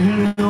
No.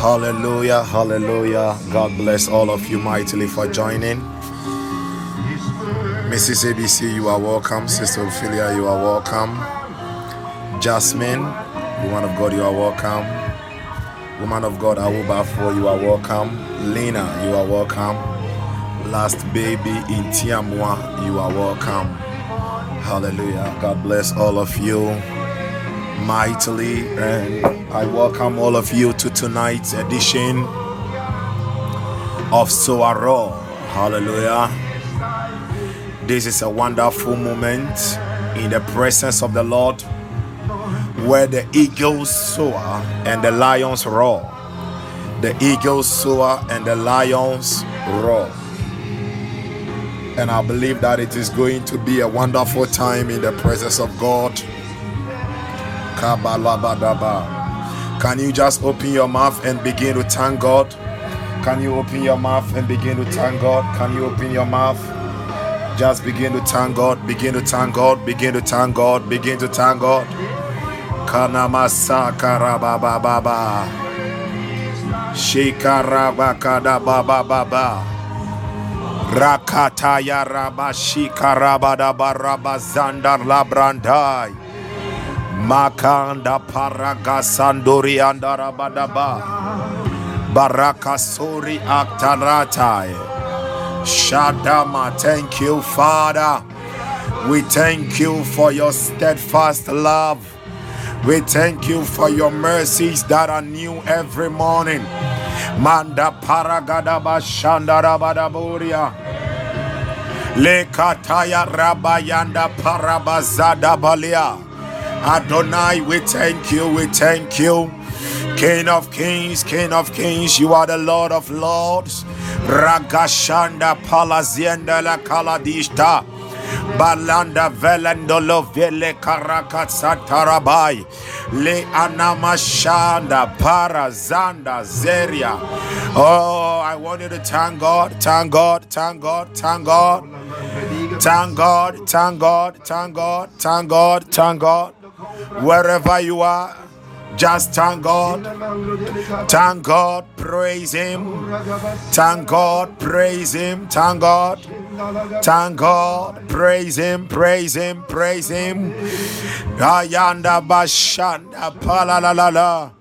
Hallelujah, hallelujah. God bless all of you mightily for joining. Mrs. ABC, you are welcome. Sister Ophelia, you are welcome. Jasmine, woman of God, you are welcome. Woman of God, Awubafo, you are welcome. Lena, you are welcome. Last baby in Tiamwa, you are welcome. Hallelujah. God bless all of you mightily. And I welcome all of you to tonight's edition of SOAROAR. Hallelujah. This is a wonderful moment in the presence of the Lord where the eagles soar and the lions roar. The eagles soar and the lions roar. And I believe that it is going to be a wonderful time in the presence of God can you just open your mouth and begin to thank God? Can you open your mouth and begin to thank God? Can you open your mouth? Just begin to thank God, begin to thank God, begin to thank God, begin to thank God. Kanamasa karababa baba. Shikarabakada baba baba. Rakataya zandar labrandai. Makanda paragasanduri andarabadaba. Barakasuri aktaratai. Shadama, thank you, Father. We thank you for your steadfast love. We thank you for your mercies that are new every morning. Manda paragadaba shandarabadaburia. Lekataya rabayanda parabazada balia. Adonai, we thank you, we thank you. King of kings, King of kings, you are the Lord of lords. Ragashanda palazienda la kaladishta. Balanda velendolo vele karakatsatarabai. Le anamashanda parazanda zeria. Oh, I want you to thank God, thank God, thank God, thank God. Thank God, thank God, thank God, thank God, thank God. Wherever you are, just thank God. Thank God. Praise Him. Thank God. Praise Him. Thank God. Thank God. Praise Him. Praise Him. Praise Him. Ayanda bashanda palalala.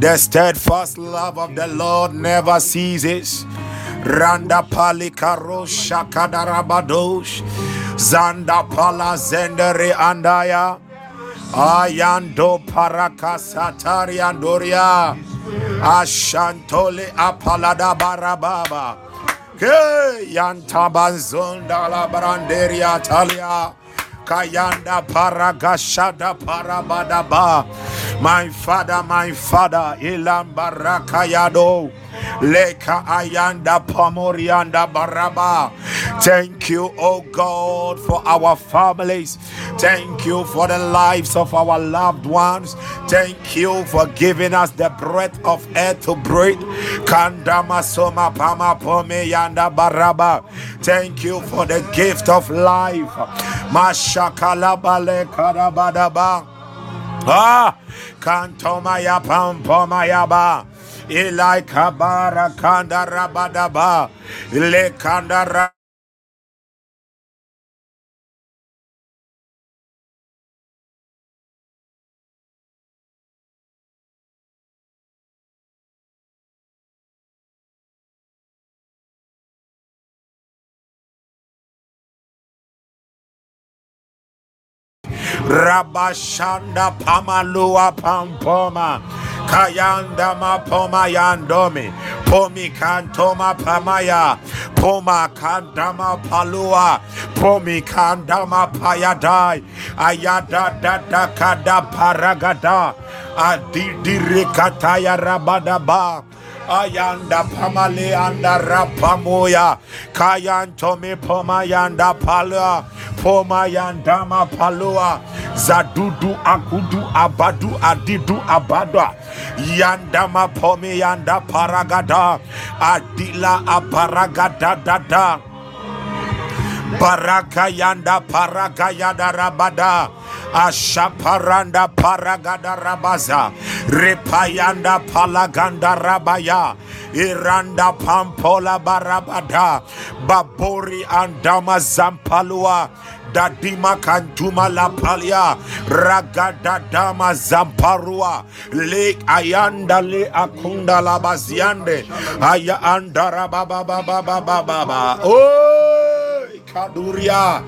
The steadfast love of the Lord never ceases. Randa palikaro shakadarabadosh. Zanda pala zendere andaya. Ayando parakasatari andoria. Ashantole apalada barababa. Hey, yantabanzonda la branderia talia. Kayanda paragashada parabadaba. My father, my father, ilam barakayado. Leka ayanda pamorianda baraba. Thank you, oh God, for our families. Thank you for the lives of our loved ones. Thank you for giving us the breath of air to breathe. Kandama soma pama baraba. Thank you for the gift of life. Mashakalabale karabadaba. Ah, kantomaya pampomayaba. Ilai kabara kandarabadaba. Le kandara. Rabashanda Pamalua Pampoma. Kayanda Mapoma Yandomi. Pomi Kantoma Pamaya. Poma Kandama Palua. Pomi Kandama Payadai. Ayada Dada Kada Paragada. Adidirikataya Rabadaba ayanda pamale anda rapamoya. Kayantome pomayanda pala pomayandama palua. Zadudu akudu abadu adidu abada yandama pomeyanda paragada. Adila aparagada dada baraka yanda paragayada rabada. Ashaparanda paragada rabaza. Repayanda palaganda rabaya. Iranda pampola barabada. Babori andama zampalua. Dadima kantuma ragada dama zamparua. Le ayanda le akunda la baziande. Aya andara baba baba baba baba oh kaduria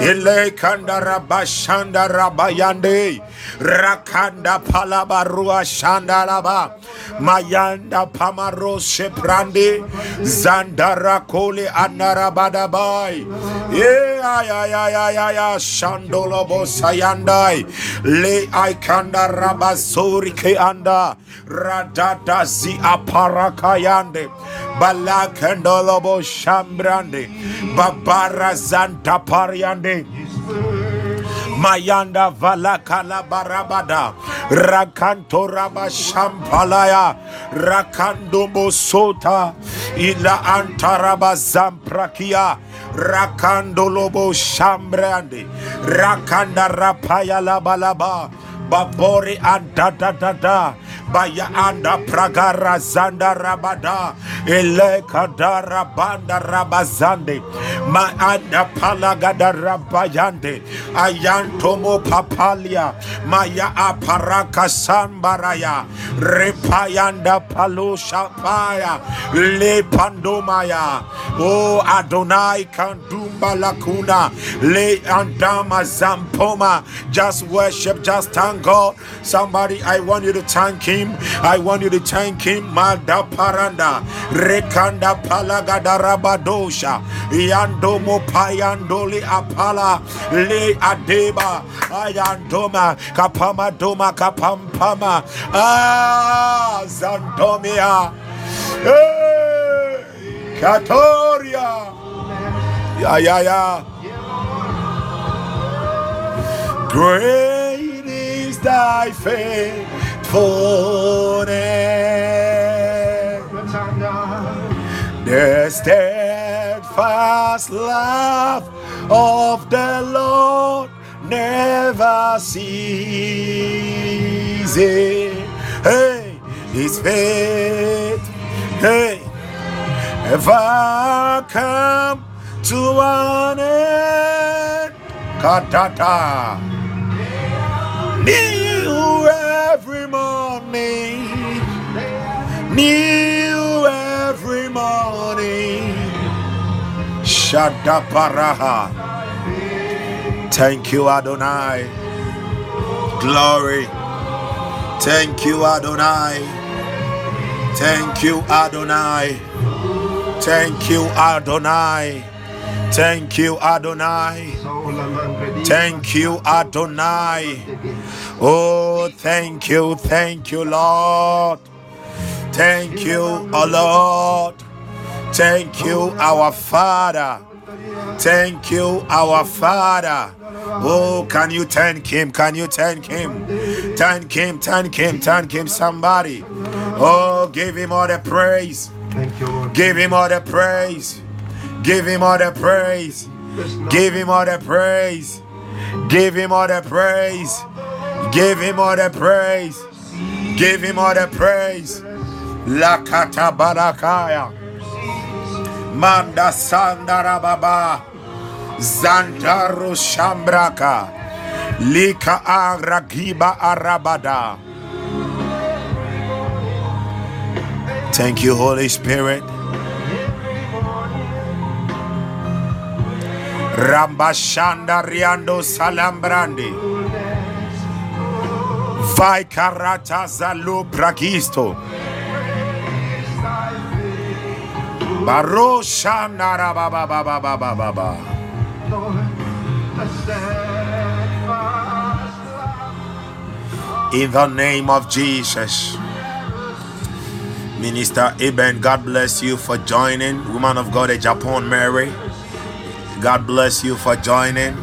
ele kandara bashanda rabayande. Rakanda palabarua shandalaba. Mayanda pamaro sheprande zandara kole anarabadabai. Ya ya ya ya ya ya shandolobo sayandai le aikanda rabasori ke anda. Radada zi aparakayande. Balakandolobo shambrande babara zanta pariande Mayanda Valakala Barabada Rakanto Raba Shampalaya Rakando Bosota Ila Antaraba Zamprakia Rakando Lobo Shambrande Rakanda Rapaya Labalaba Babori da Baya anda pragara zanda rabada. Ele kadara banda rabazande. Ma anda palagada rabayande. Ayantomo papalia. Maya aparaka sambaraya. Repayanda palusha paya. Le pandomaya. O adonai kandumba lakuna. Le andama zampoma. Just worship just thank god. Somebody i want you to thank him him. I want you to thank him. Mada paranda, rekanda palagada rabadosha, yandomo payandoli apala, le adeba, ayandoma, kapama doma kapampama, ah, zandomia, hey, katoria, ya ya ya. Great is thy faith faithfulness. The steadfast love of the Lord never ceases. Hey, His faith, hey, ever come to an end. Katata. New every morning, new every morning. Shadaparaha. Thank you, Adonai. Glory. Thank you, Adonai. Thank you, Adonai. Thank you, Adonai. Thank you, Adonai. Thank you, Adonai. Oh, thank you, thank you, Lord. Thank you, oh Lord. Thank you, our Father. Thank you, our Father. Oh, can you thank Him? Can you thank Him? Thank Him, thank Him, thank Him, somebody. Oh, give Him all the praise. Give Him all the praise. Give him all the praise. Give him all the praise. Give him all the praise. Give him all the praise. Give him all the praise. Lakata barakaya. Manda sandara baba. Zandaru shambraka. Lika aragiba arabada. Thank you, Holy Spirit. Rambashanda Riando Salambrandi Vai Karata Zalu Prakisto Baro Shanda Rababa Baba Baba Baba In the name of Jesus. Minister Eben, God bless you for joining. Woman of God, a Japan Mary. God bless you for joining.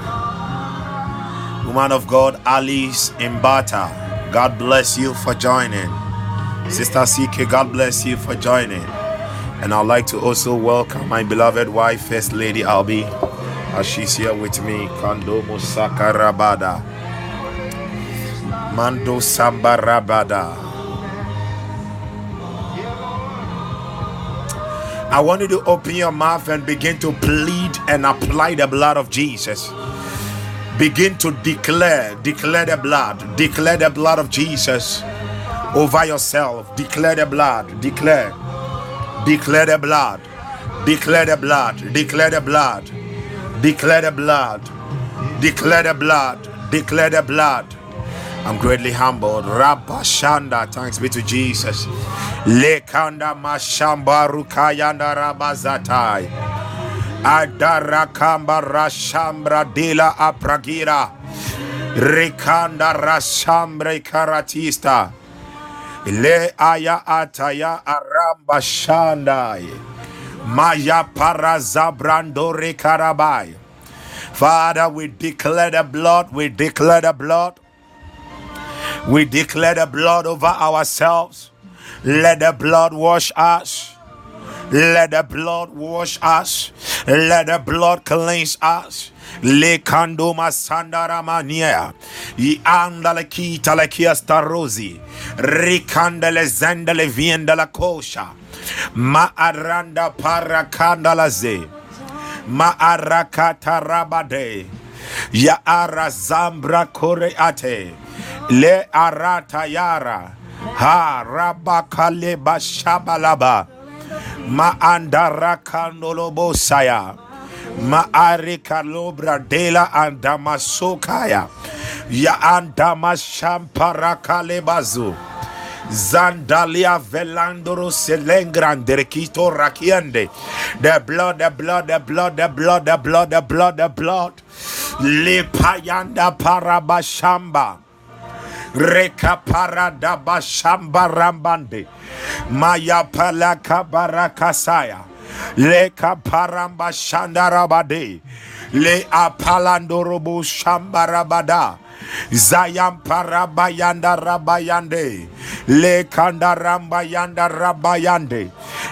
Woman of God, Alice Mbata. God bless you for joining. Sister CK, God bless you for joining. And I'd like to also welcome my beloved wife, First Lady Albi, as she's here with me. Kando Musaka Rabada. Mando Samba I want you to open your mouth and begin to plead and apply the blood of Jesus. Begin to declare, declare the blood, declare the blood of Jesus over yourself. Declare the blood, declare, declare the blood, declare the blood, declare the blood, Declare the blood. Declare the blood. Declare the blood. I'm greatly humbled. Rabashanda. Thanks be to Jesus. Lekanda mashamba rukayanda rabazatai. Adarakamba rashambra dila apragira. Rekanda rashambre karatista. Le aya ataya aramba shandai. Maya parazabrandore karabai. Father, we declare the blood, we declare the blood. We declare the blood over ourselves. Let the blood wash us. Let the blood wash us. Let the blood cleanse us. Le kandoma sandara mania. I andale kita le kia starosi. Ricandele zendele vienda la kosha. Ma aranda parakanda la ze. Ma arakata rabade. Ya ara zambra kore ate. Le arata yara. Ha rabakale bashabalaba. Ma andarakandolobo saya. Ma arikalobra dela andamasokaya. Ya andamashamparacalebazu. Zandalia velandoro selengrande kito rakiende. The blood, the blood, the blood, the blood, the blood, the blood, the blood. Lipayanda parabashamba. Reka parada bashamba rambande. Maya palaka barakasaya. Leka paramba. Le apalandorobo shambarabada. Zayam rabayande. Le kandaramba rabayande.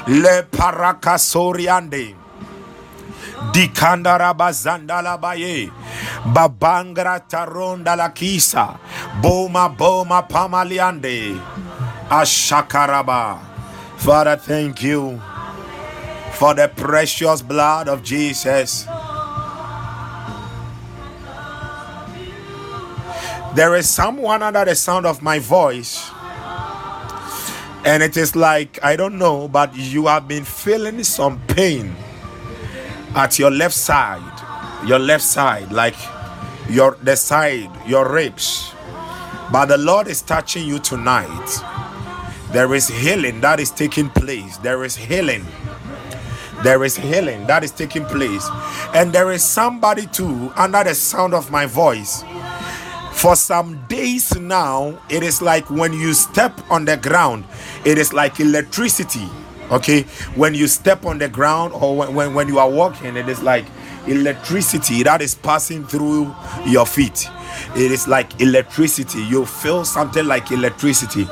Le parakasoriande. Dikandarabazandalabaye. Babangra taronda la kisa. Boma boma pamaliande. Ashakaraba. Father, thank you for the precious blood of Jesus. There is someone under the sound of my voice, and it is like, I don't know, but you have been feeling some pain at your left side, your left side, like your the side, your ribs. But the Lord is touching you tonight. There is healing that is taking place. There is healing. There is healing that is taking place. And there is somebody too under the sound of my voice. For some days now, it is like when you step on the ground, it is like electricity. Okay, when you step on the ground or when, when, when you are walking, it is like electricity that is passing through your feet. It is like electricity. You feel something like electricity.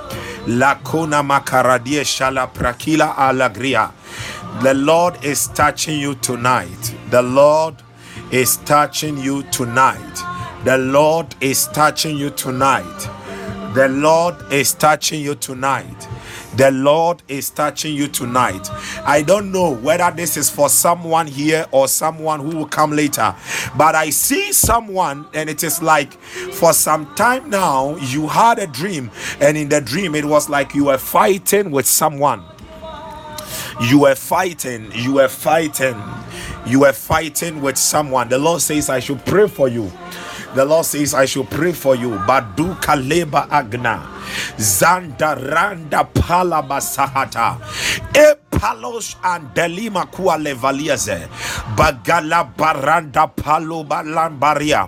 Shala prakila alagria. The Lord is touching you tonight. The Lord is touching you tonight. The Lord is touching you tonight. The Lord is touching you tonight. The Lord is touching you tonight. I don't know whether this is for someone here or someone who will come later, but I see someone, and it is like for some time now you had a dream, and in the dream it was like you were fighting with someone. You were fighting, you were fighting, you were fighting with someone. The Lord says, I should pray for you. The Lord says, I should pray for you. Badu kaleba agna. Zanda randa palabasahata. E palos and delima kua levaliaze. Bagala baranda palo balambaria.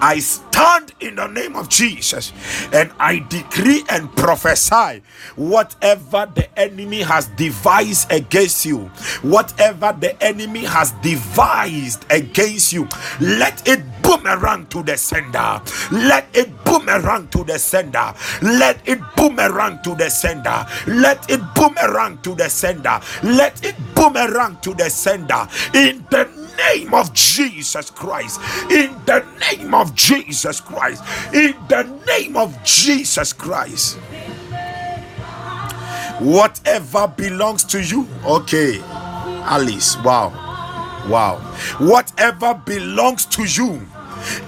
I stand in the name of Jesus and I decree and prophesy whatever the enemy has devised against you, whatever the enemy has devised against you, let it boomerang to the sender. Let it boomerang to the sender. Let it boomerang to the sender. Let it boomerang to the sender. Let it boomerang to the sender. In the name of Jesus Christ. In the name of Jesus Christ. In the name of Jesus Christ. Whatever belongs to you, okay, Alice, wow, wow. Whatever belongs to you,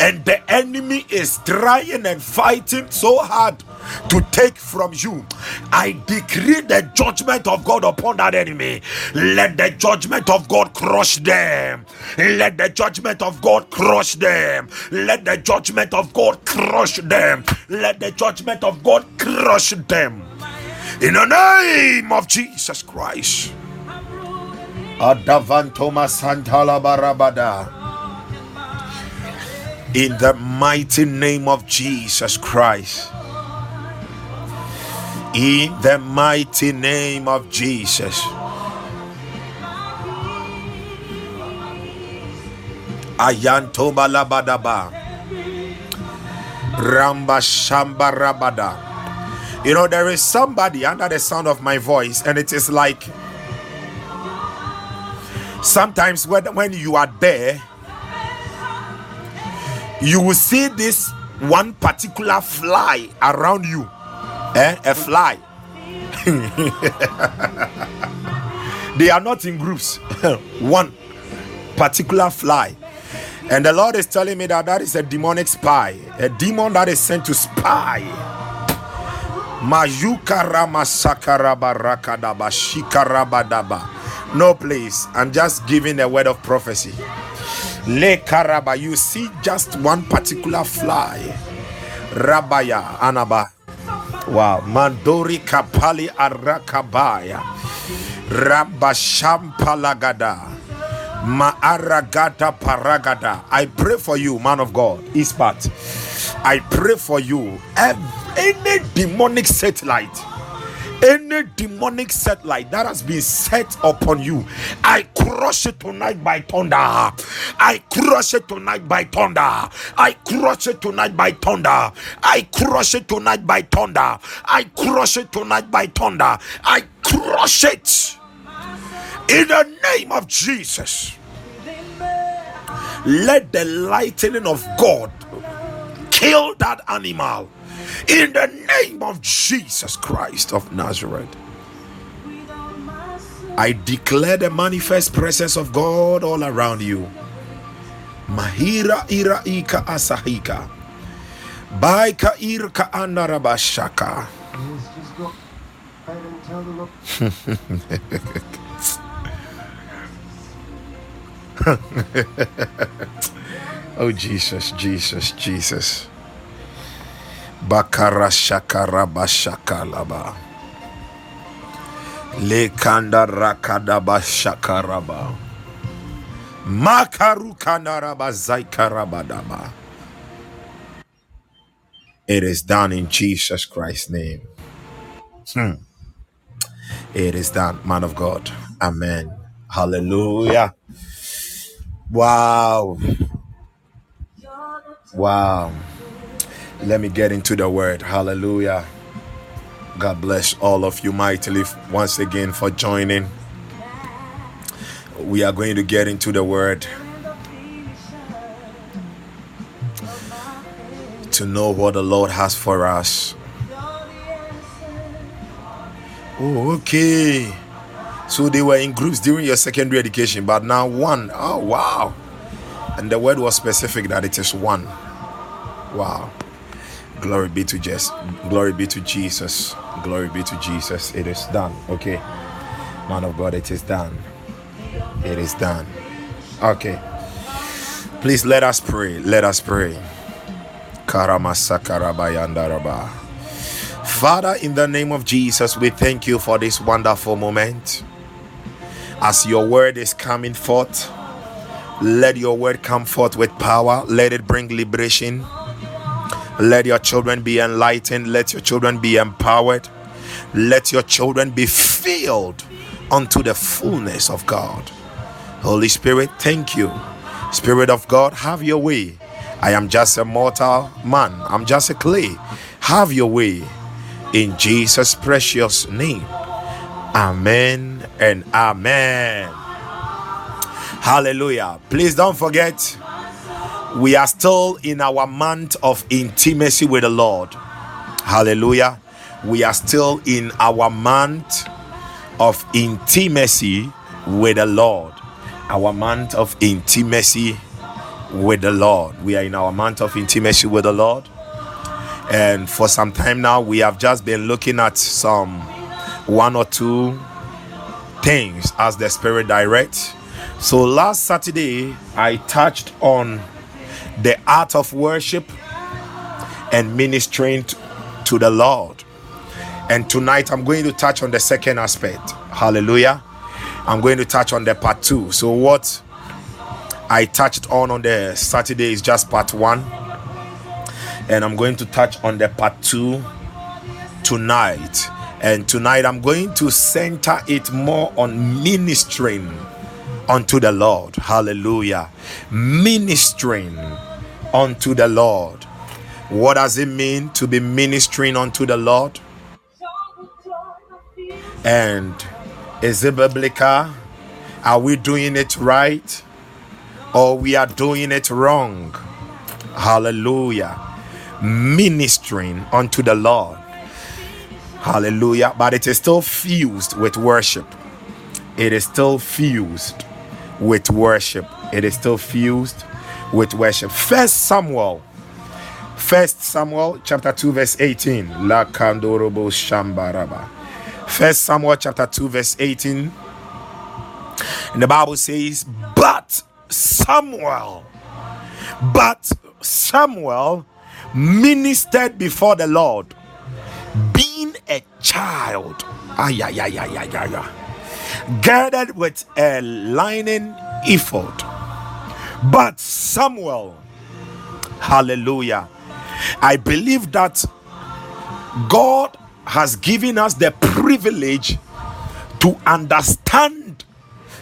and the enemy is trying and fighting so hard to take from you. I decree the judgment of God upon that enemy. Let the judgment of God crush them. Let the judgment of God crush them. Let the judgment of God crush them. Let the judgment of God crush them. In the name of Jesus Christ. Adavantoma Santala Barabada. In the mighty name of Jesus Christ. In the mighty name of Jesus. Ayanto balabadaba. Ramba shamba rabada. You know, there is somebody under the sound of my voice, and it is like sometimes when, when you are there, you will see this one particular fly around you eh? a fly. they are not in groups. One particular fly. And the Lord is telling me that that is a demonic spy, a demon that is sent to spy. No place. I'm just giving a word of prophecy. Le karaba. You see just one particular fly. Rabaya anaba. Wow. Mandori kapali arakabaya. Rabashampalagada. Maaragada paragada. I pray for you, man of God. Ispat. I pray for you. Any demonic satellite any demonic satellite that has been set upon you, I crush it tonight by thunder. I crush it tonight by thunder. I crush it tonight by thunder. I crush it tonight by thunder. I crush it tonight by thunder. I crush it in the name of Jesus. Let the lightning of God kill that animal in the name of Jesus Christ of Nazareth. I declare the manifest presence of God all around you. Mahira ira ika asahika. Baika irka anarabashaka. Oh Jesus, Jesus, Jesus. Bakara shakara bashakalaba. Lekanda rakada bashakaraba. Makaru kanaraba zaikarabadaba. It is done in Jesus Christ's name. Hmm. It is done, man of God. Amen. Hallelujah. Wow. Wow. Let me get into the word. Hallelujah. God bless all of you mightily once again for joining. We are going to get into the word to know what the Lord has for us. Oh, okay. So they were in groups during your secondary education, but now one. Oh, wow. And the word was specific that it is one. Wow. Glory be to Jesus. Glory be to Jesus. Glory be to Jesus. It is done. Okay. Man of God, it is done. It is done. Okay. Please let us pray. Let us pray. Father, in the name of Jesus, we thank you for this wonderful moment. As your word is coming forth, let your word come forth with power. Let it bring liberation. Let your children be enlightened. Let your children be empowered. Let your children be filled unto the fullness of God. Holy Spirit, thank you. Spirit of God, have your way. I am just a mortal man, I'm just a clay. Have your way in Jesus' precious name. Amen and amen. Hallelujah. Please don't forget, we are still in our month of intimacy with the Lord. Hallelujah. We are still in our month of intimacy with the Lord. Our month of intimacy with the Lord. We are in our month of intimacy with the Lord. And for some time now, we have just been looking at some one or two things as the Spirit directs. So last Saturday, I touched on the art of worship and ministering to the Lord. And tonight, I'm going to touch on the second aspect. Hallelujah. I'm going to touch on the part two. So, what I touched on on the Saturday is just part one, and I'm going to touch on the part two tonight. And tonight, I'm going to center it more on ministering unto the Lord. Hallelujah. Ministering unto the Lord. What does it mean to be ministering unto the Lord? And is it biblical? Are we doing it right? Or we are doing it wrong? Hallelujah. Ministering unto the Lord. Hallelujah. But it is still fused with worship. It is still fused with worship. It is still fused with worship. First Samuel. First Samuel chapter 2, verse 18. La Kandorobo Shambaraba. First Samuel chapter 2, verse 18. And the Bible says, But Samuel, but Samuel ministered before the Lord, being a child. Ay, ay, ay, ay, ay, ay, ay girded with a linen ephod. But Samuel, hallelujah, I believe that God has given us the privilege to understand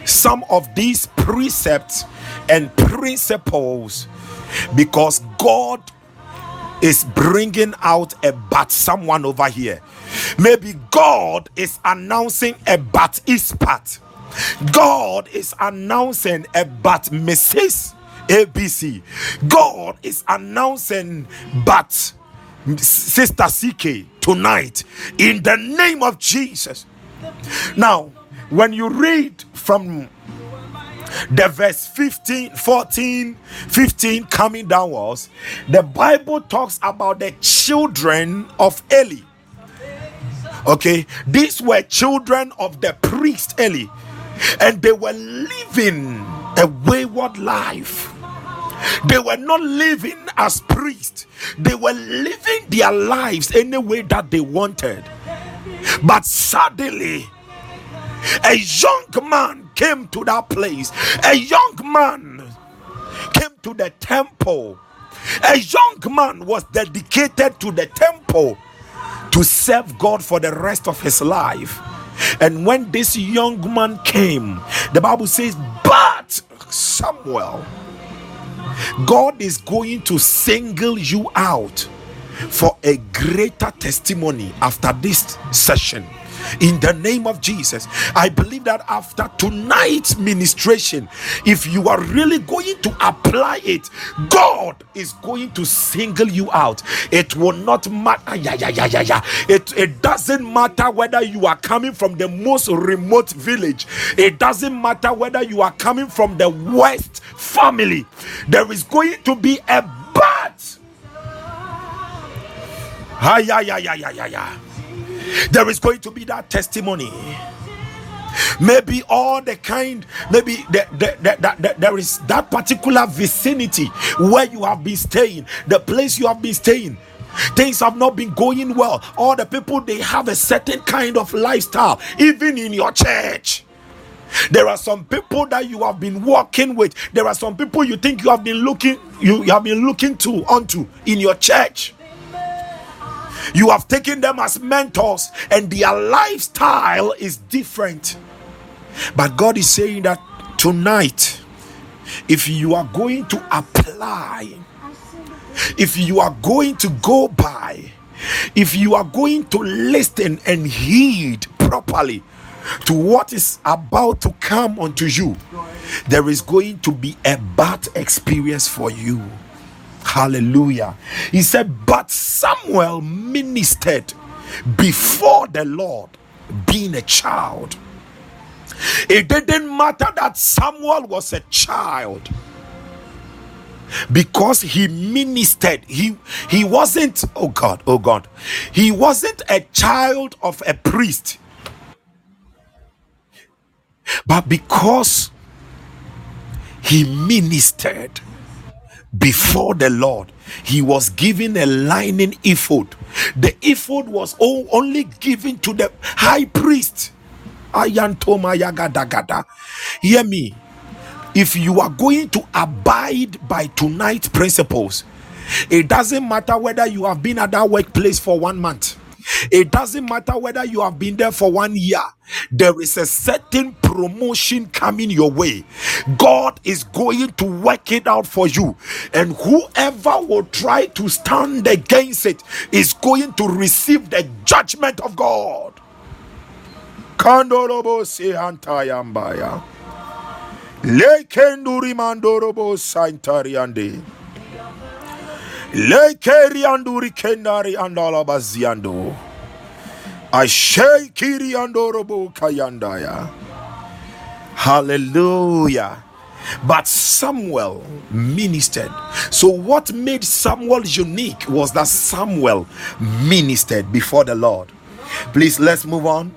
some of these precepts and principles because God is bringing out a but someone over here. Maybe God is announcing a but ispat. God is announcing a but Mrs. ABC. God is announcing but Sister CK tonight in the name of Jesus. Now, when you read from the verse 15 14 15 coming downwards the bible talks about the children of eli okay these were children of the priest eli and they were living a wayward life they were not living as priests they were living their lives any way that they wanted but suddenly a young man came to that place. A young man came to the temple. A young man was dedicated to the temple to serve God for the rest of his life. And when this young man came, the Bible says, But Samuel, God is going to single you out for a greater testimony after this session in the name of Jesus. I believe that after tonight's ministration, if you are really going to apply it, God is going to single you out. It will not matter. Yeah, yeah, yeah, yeah, yeah. It, it doesn't matter whether you are coming from the most remote village, it doesn't matter whether you are coming from the West family. There is going to be a but. Ah, yeah, yeah, yeah, yeah, yeah, yeah there is going to be that testimony. Maybe all the kind maybe the, the, the, the, there is that particular vicinity where you have been staying the place you have been staying. Things have not been going well. All the people they have a certain kind of lifestyle even in your church. There are some people that you have been working with. There are some people you think you have been looking you, you have been looking to onto in your church you have taken them as mentors, and their lifestyle is different. But God is saying that tonight, if you are going to apply, if you are going to go by, if you are going to listen and heed properly to what is about to come unto you, there is going to be a bad experience for you. Hallelujah. He said, But Samuel ministered before the Lord, being a child. It didn't matter that Samuel was a child. because he ministered he he wasn't oh god oh god he wasn't a child of a priest but because he ministered before the Lord, he was given a linen ephod. The ephod was only given to the high priest. Hear me. If you are going to abide by tonight's principles, it doesn't matter whether you have been at that workplace for one month. It doesn't matter whether you have been there for one year. There is a certain promotion coming your way. God is going to work it out for you. And whoever will try to stand against it is going to receive the judgment of God. Kandorobo saintariande. Lekeri anduri kendari andala baziando. Kiri andorobo kayandaya. Hallelujah. But Samuel ministered. So, what made Samuel unique was that Samuel ministered before the Lord. Please, let's move on.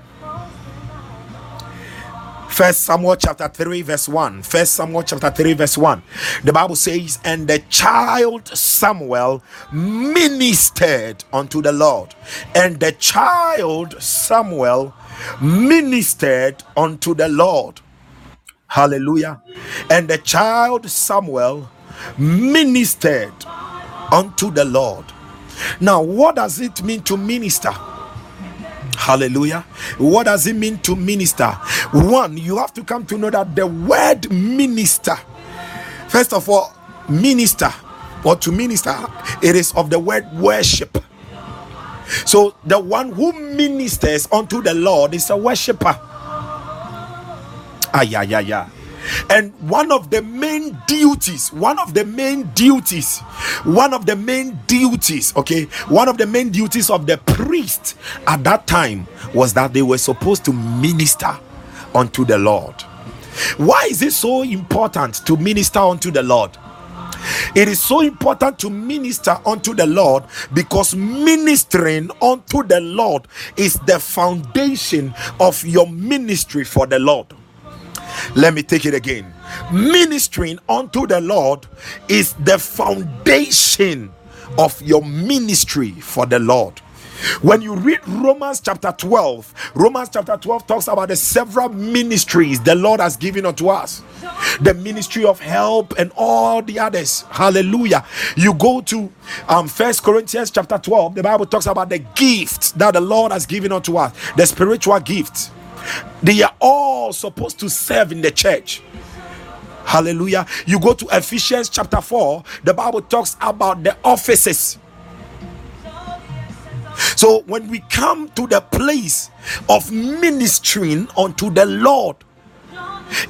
First Samuel chapter 3, verse 1. First Samuel chapter 3, verse 1. The Bible says, And the child Samuel ministered unto the Lord. And the child Samuel ministered unto the Lord. Hallelujah. And the child Samuel ministered unto the Lord. Now, what does it mean to minister? Hallelujah. What does it mean to minister? One, you have to come to know that the word minister, first of all, minister or to minister, it is of the word worship. So the one who ministers unto the Lord is a worshiper. Ah, yeah, yeah, yeah. And one of the main duties, one of the main duties, one of the main duties, okay, one of the main duties of the priest at that time was that they were supposed to minister unto the Lord. Why is it so important to minister unto the Lord? It is so important to minister unto the Lord because ministering unto the Lord is the foundation of your ministry for the Lord. Let me take it again. Ministering unto the Lord is the foundation of your ministry for the Lord. When you read Romans chapter 12, Romans chapter 12 talks about the several ministries the Lord has given unto us the ministry of help and all the others. Hallelujah. You go to um First Corinthians chapter 12, the Bible talks about the gifts that the Lord has given unto us, the spiritual gifts. They are all supposed to serve in the church. Hallelujah. You go to Ephesians chapter 4, the Bible talks about the offices. So when we come to the place of ministering unto the Lord,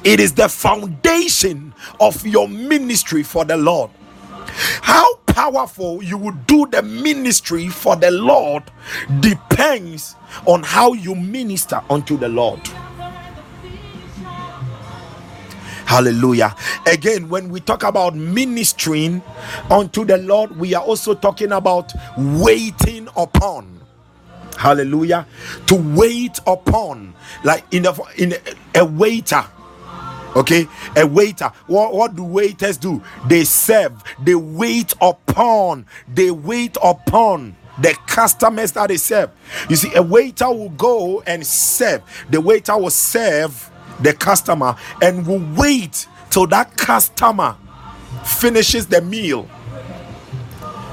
it is the foundation of your ministry for the Lord. How powerful you will do the ministry for the Lord depends on how you minister unto the Lord. Hallelujah. Again, when we talk about ministering unto the Lord, we are also talking about waiting upon. Hallelujah. To wait upon, like in a, in a, a waiter. Okay, a waiter. What, what do waiters do? They serve, they wait upon, they wait upon the customers that they serve. You see, a waiter will go and serve, the waiter will serve the customer and will wait till that customer finishes the meal.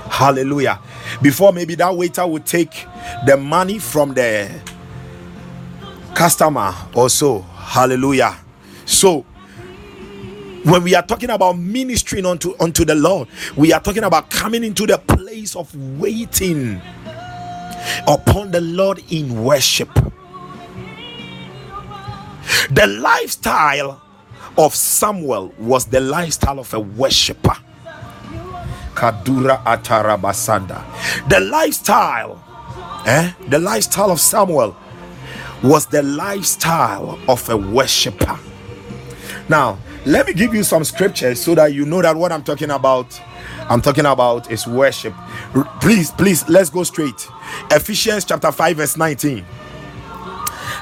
Hallelujah. Before maybe that waiter will take the money from the customer or so. Hallelujah. So when we are talking about ministering unto unto the Lord, we are talking about coming into the place of waiting upon the Lord in worship. The lifestyle of Samuel was the lifestyle of a worshiper. Kadura Atarabasanda. The lifestyle, eh? The lifestyle of Samuel was the lifestyle of a worshiper. Now, let me give you some scriptures so that you know that what I'm talking about I'm talking about is worship. Please, please, let's go straight. Ephesians chapter 5, verse 19.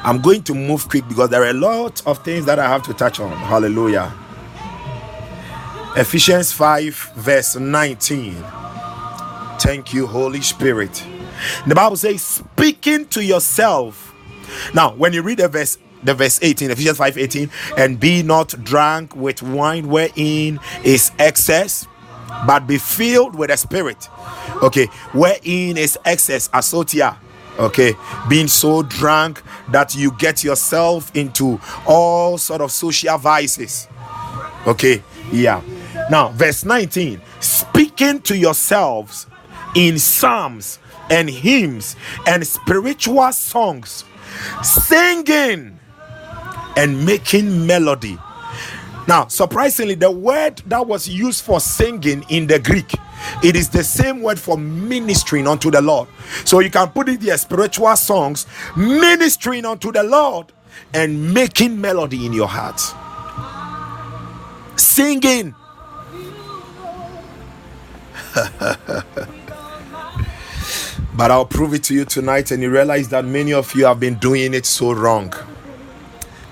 I'm going to move quick because there are a lot of things that I have to touch on. Hallelujah. Ephesians 5, verse 19. Thank you, Holy Spirit. The Bible says, speaking to yourself. Now, when you read the verse, the verse 18, Ephesians 5 18, and be not drunk with wine wherein is excess, but be filled with the spirit. Okay, wherein is excess, asotia. Okay, being so drunk that you get yourself into all sort of social vices. Okay, yeah. Now, verse 19 speaking to yourselves in psalms and hymns and spiritual songs, singing and making melody. Now, surprisingly, the word that was used for singing in the Greek, it is the same word for ministering unto the Lord. So you can put it there spiritual songs, ministering unto the Lord, and making melody in your heart. Singing. but I'll prove it to you tonight, and you realize that many of you have been doing it so wrong.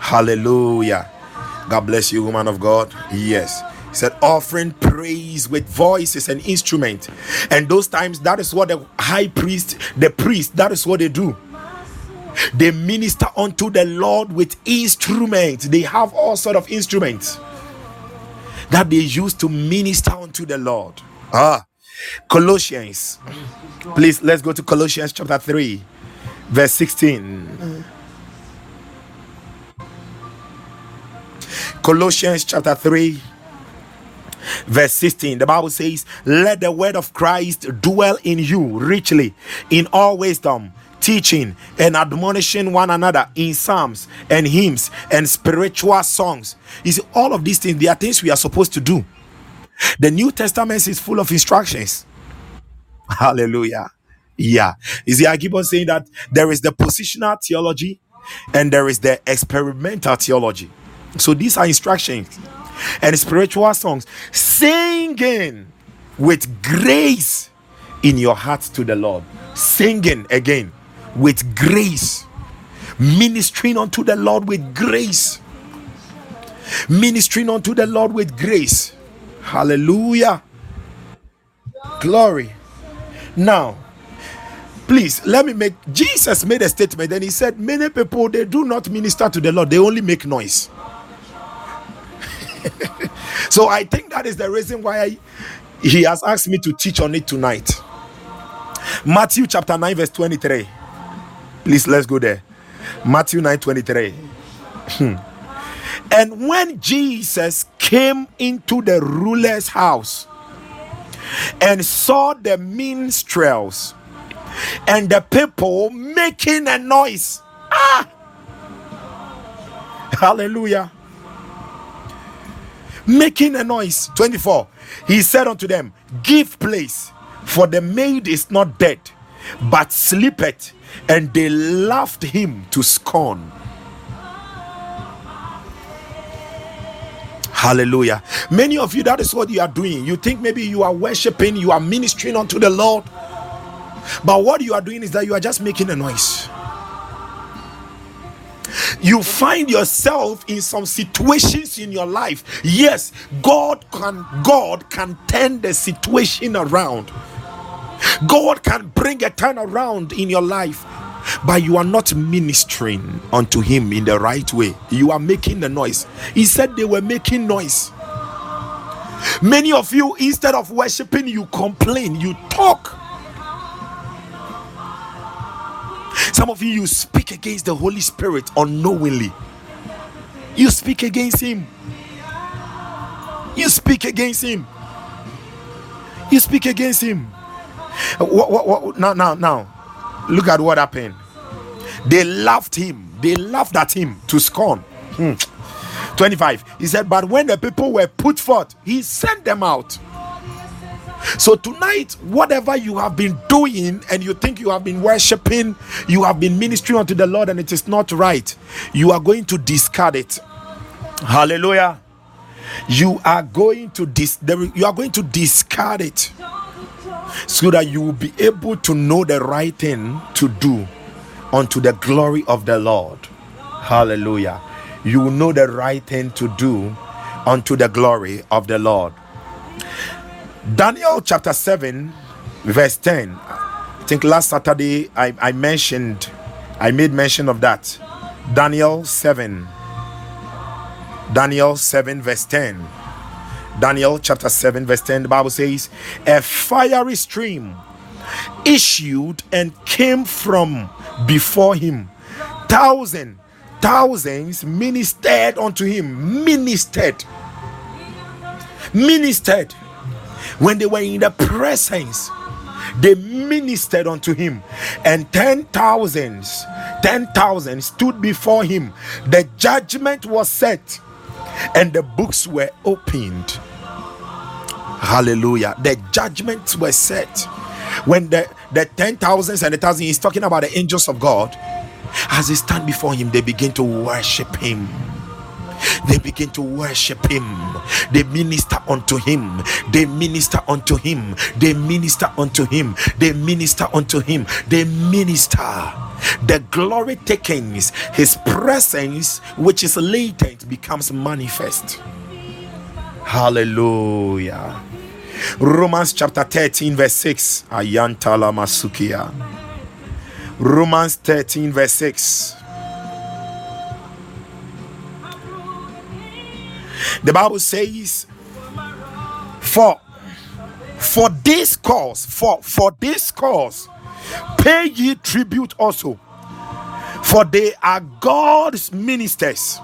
Hallelujah. God bless you, woman of God. Yes. He said, offering praise with voice is an instrument. And those times, that is what the high priest, the priest, that is what they do. They minister unto the Lord with instruments. They have all sort of instruments that they use to minister unto the Lord. Ah, Colossians. Please, let's go to Colossians chapter 3, verse 16. Colossians chapter 3, verse 16. The Bible says, Let the word of Christ dwell in you richly in all wisdom, teaching and admonishing one another in psalms and hymns and spiritual songs. See, all of these things, they are things we are supposed to do. The New Testament is full of instructions. Hallelujah. Yeah. You see, I keep on saying that there is the positional theology and there is the experimental theology. So these are instructions and spiritual songs, singing with grace in your heart to the Lord. Singing again with grace, ministering unto the Lord with grace, ministering unto the Lord with grace. Hallelujah. Glory. Now, please let me make Jesus made a statement and he said, Many people they do not minister to the Lord, they only make noise. so I think that is the reason why I, he has asked me to teach on it tonight. Matthew chapter 9, verse 23. Please let's go there. Matthew 9 23. and when Jesus came into the ruler's house and saw the minstrels and the people making a noise, ah, hallelujah, making a noise. 24. He said unto them, Give place, for the maid is not dead, but sleepeth. And they laughed him to scorn. Hallelujah. Many of you, that is what you are doing. You think maybe you are worshiping, you are ministering unto the Lord. But what you are doing is that you are just making a noise. You find yourself in some situations in your life. Yes, God can God can turn the situation around. God can bring a turnaround in your life, but you are not ministering unto Him in the right way. You are making the noise. He said they were making noise. Many of you, instead of worshiping, you complain, you talk. Some of you, you speak against the Holy Spirit unknowingly. You speak against Him. You speak against Him. You speak against Him. What, what, what, now, now, now, look at what happened. They laughed him. They laughed at him to scorn. Hmm. 25. He said, But when the people were put forth, he sent them out. So tonight, whatever you have been doing and you think you have been worshiping, you have been ministering unto the Lord and it is not right, you are going to discard it. Hallelujah. you are going to dis you are going to discard it so that you will be able to know the right thing to do unto the glory of the Lord. Hallelujah. You will know the right thing to do unto the glory of the Lord. Daniel chapter 7, verse 10. I think last Saturday I, I mentioned, I made mention of that. Daniel 7. Daniel 7, verse 10. Daniel chapter 7, verse 10, the Bible says, A fiery stream issued and came from before him. Thousand, thousands ministered unto him. Ministered. Ministered. When they were in the presence, they ministered unto him. And ten thousands, ten thousand stood before him. The judgment was set and the books were opened. Hallelujah. The judgments were set. When the, the ten thousands and the thousand, he's talking about the angels of God. As they stand before him, they begin to worship him. They begin to worship him. They minister unto him. They minister unto him. They minister unto him. They minister unto him. They minister. The glory takings, his presence, which is latent, becomes manifest. Hallelujah. Romans chapter 13, verse 6. Ayantala Masukia. Romans 13, verse 6. The Bible says, For for this cause, for for this cause, pay ye tribute also, for they are God's ministers,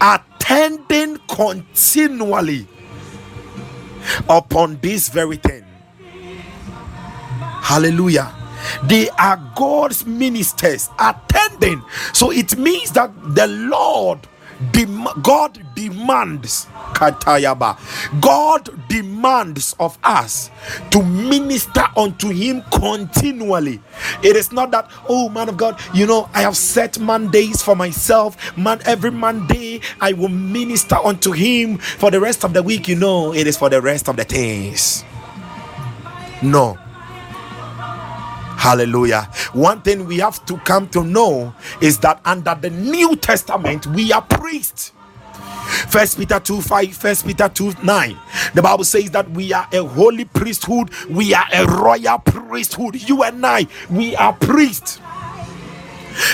attending continually upon this very thing. Hallelujah. They are God's ministers attending. So it means that the Lord, dem- God demands, Katayaba, God demands of us to minister unto Him continually. It is not that, oh man of God, you know, I have set Mondays for myself. Man, every Monday I will minister unto Him for the rest of the week. You know, it is for the rest of the things. No. Hallelujah. One thing we have to come to know is that under the New Testament, we are priests. First Peter 2 5, First Peter 2 9. The Bible says that we are a holy priesthood, we are a royal priesthood. You and I, we are priests.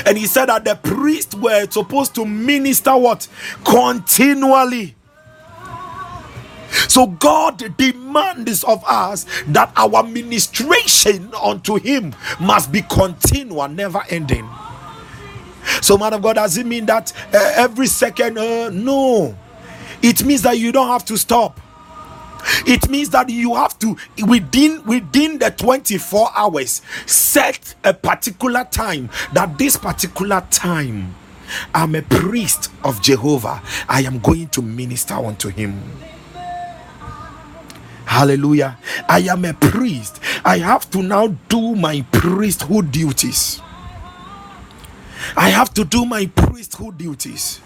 And he said that the priests were supposed to minister what? Continually. So God demands of us that our ministration unto Him must be continual, never ending. So, man of God, does it mean that uh, every second? Uh, no, it means that you don't have to stop. It means that you have to within within the 24 hours set a particular time. That this particular time, I'm a priest of Jehovah. I am going to minister unto Him. Hallelujah. I am a priest. I have to now do my priesthood duties. I have to do my priesthood duties.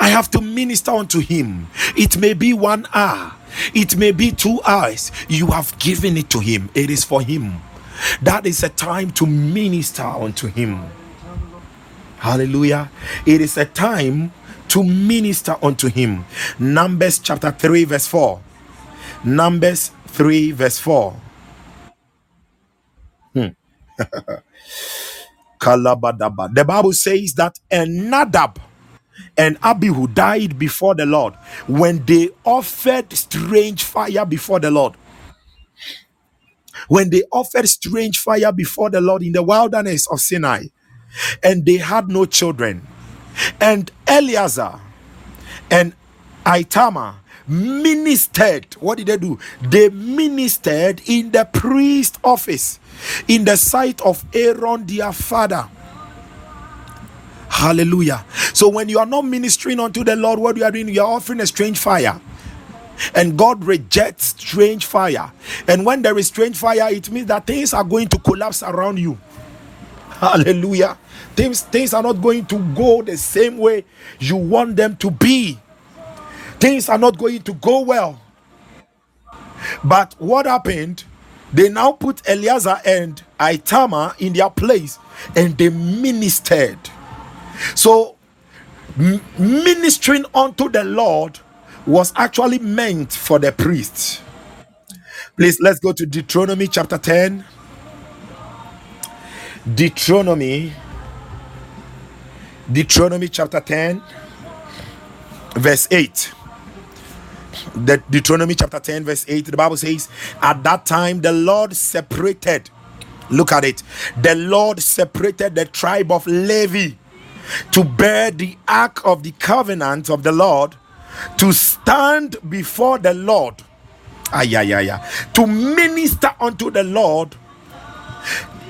I have to minister unto him. It may be one hour, it may be two hours. You have given it to him, it is for him. That is a time to minister unto him. Hallelujah. It is a time to minister unto him. Numbers chapter 3, verse 4. Numbers 3, verse 4. Hmm. The Bible says that and Nadab and Abihu died before the Lord when they offered strange fire before the Lord. When they offered strange fire before the Lord in the wilderness of Sinai, and they had no children. And Eleazar and Ithamar ministered. What did they do? They ministered in the priest office in the sight of Aaron, their father. Hallelujah. So when you are not ministering unto the Lord, what you are doing, you are offering a strange fire. And God rejects strange fire. And when there is strange fire, it means that things are going to collapse around you. Hallelujah. Things, things are not going to go the same way you want them to be. Things are not going to go well. But what happened? They now put Eleazar and Ithamar in their place and they ministered. So, ministering unto the Lord was actually meant for the priests. Please, let's go to Deuteronomy chapter 10. Deuteronomy, Deuteronomy chapter 10, verse 8. The Deuteronomy chapter 10, verse 8, the Bible says, At that time the Lord separated, look at it, the Lord separated the tribe of Levi to bear the ark of the covenant of the Lord, to stand before the Lord, ah, yeah, yeah, yeah, to minister unto the Lord,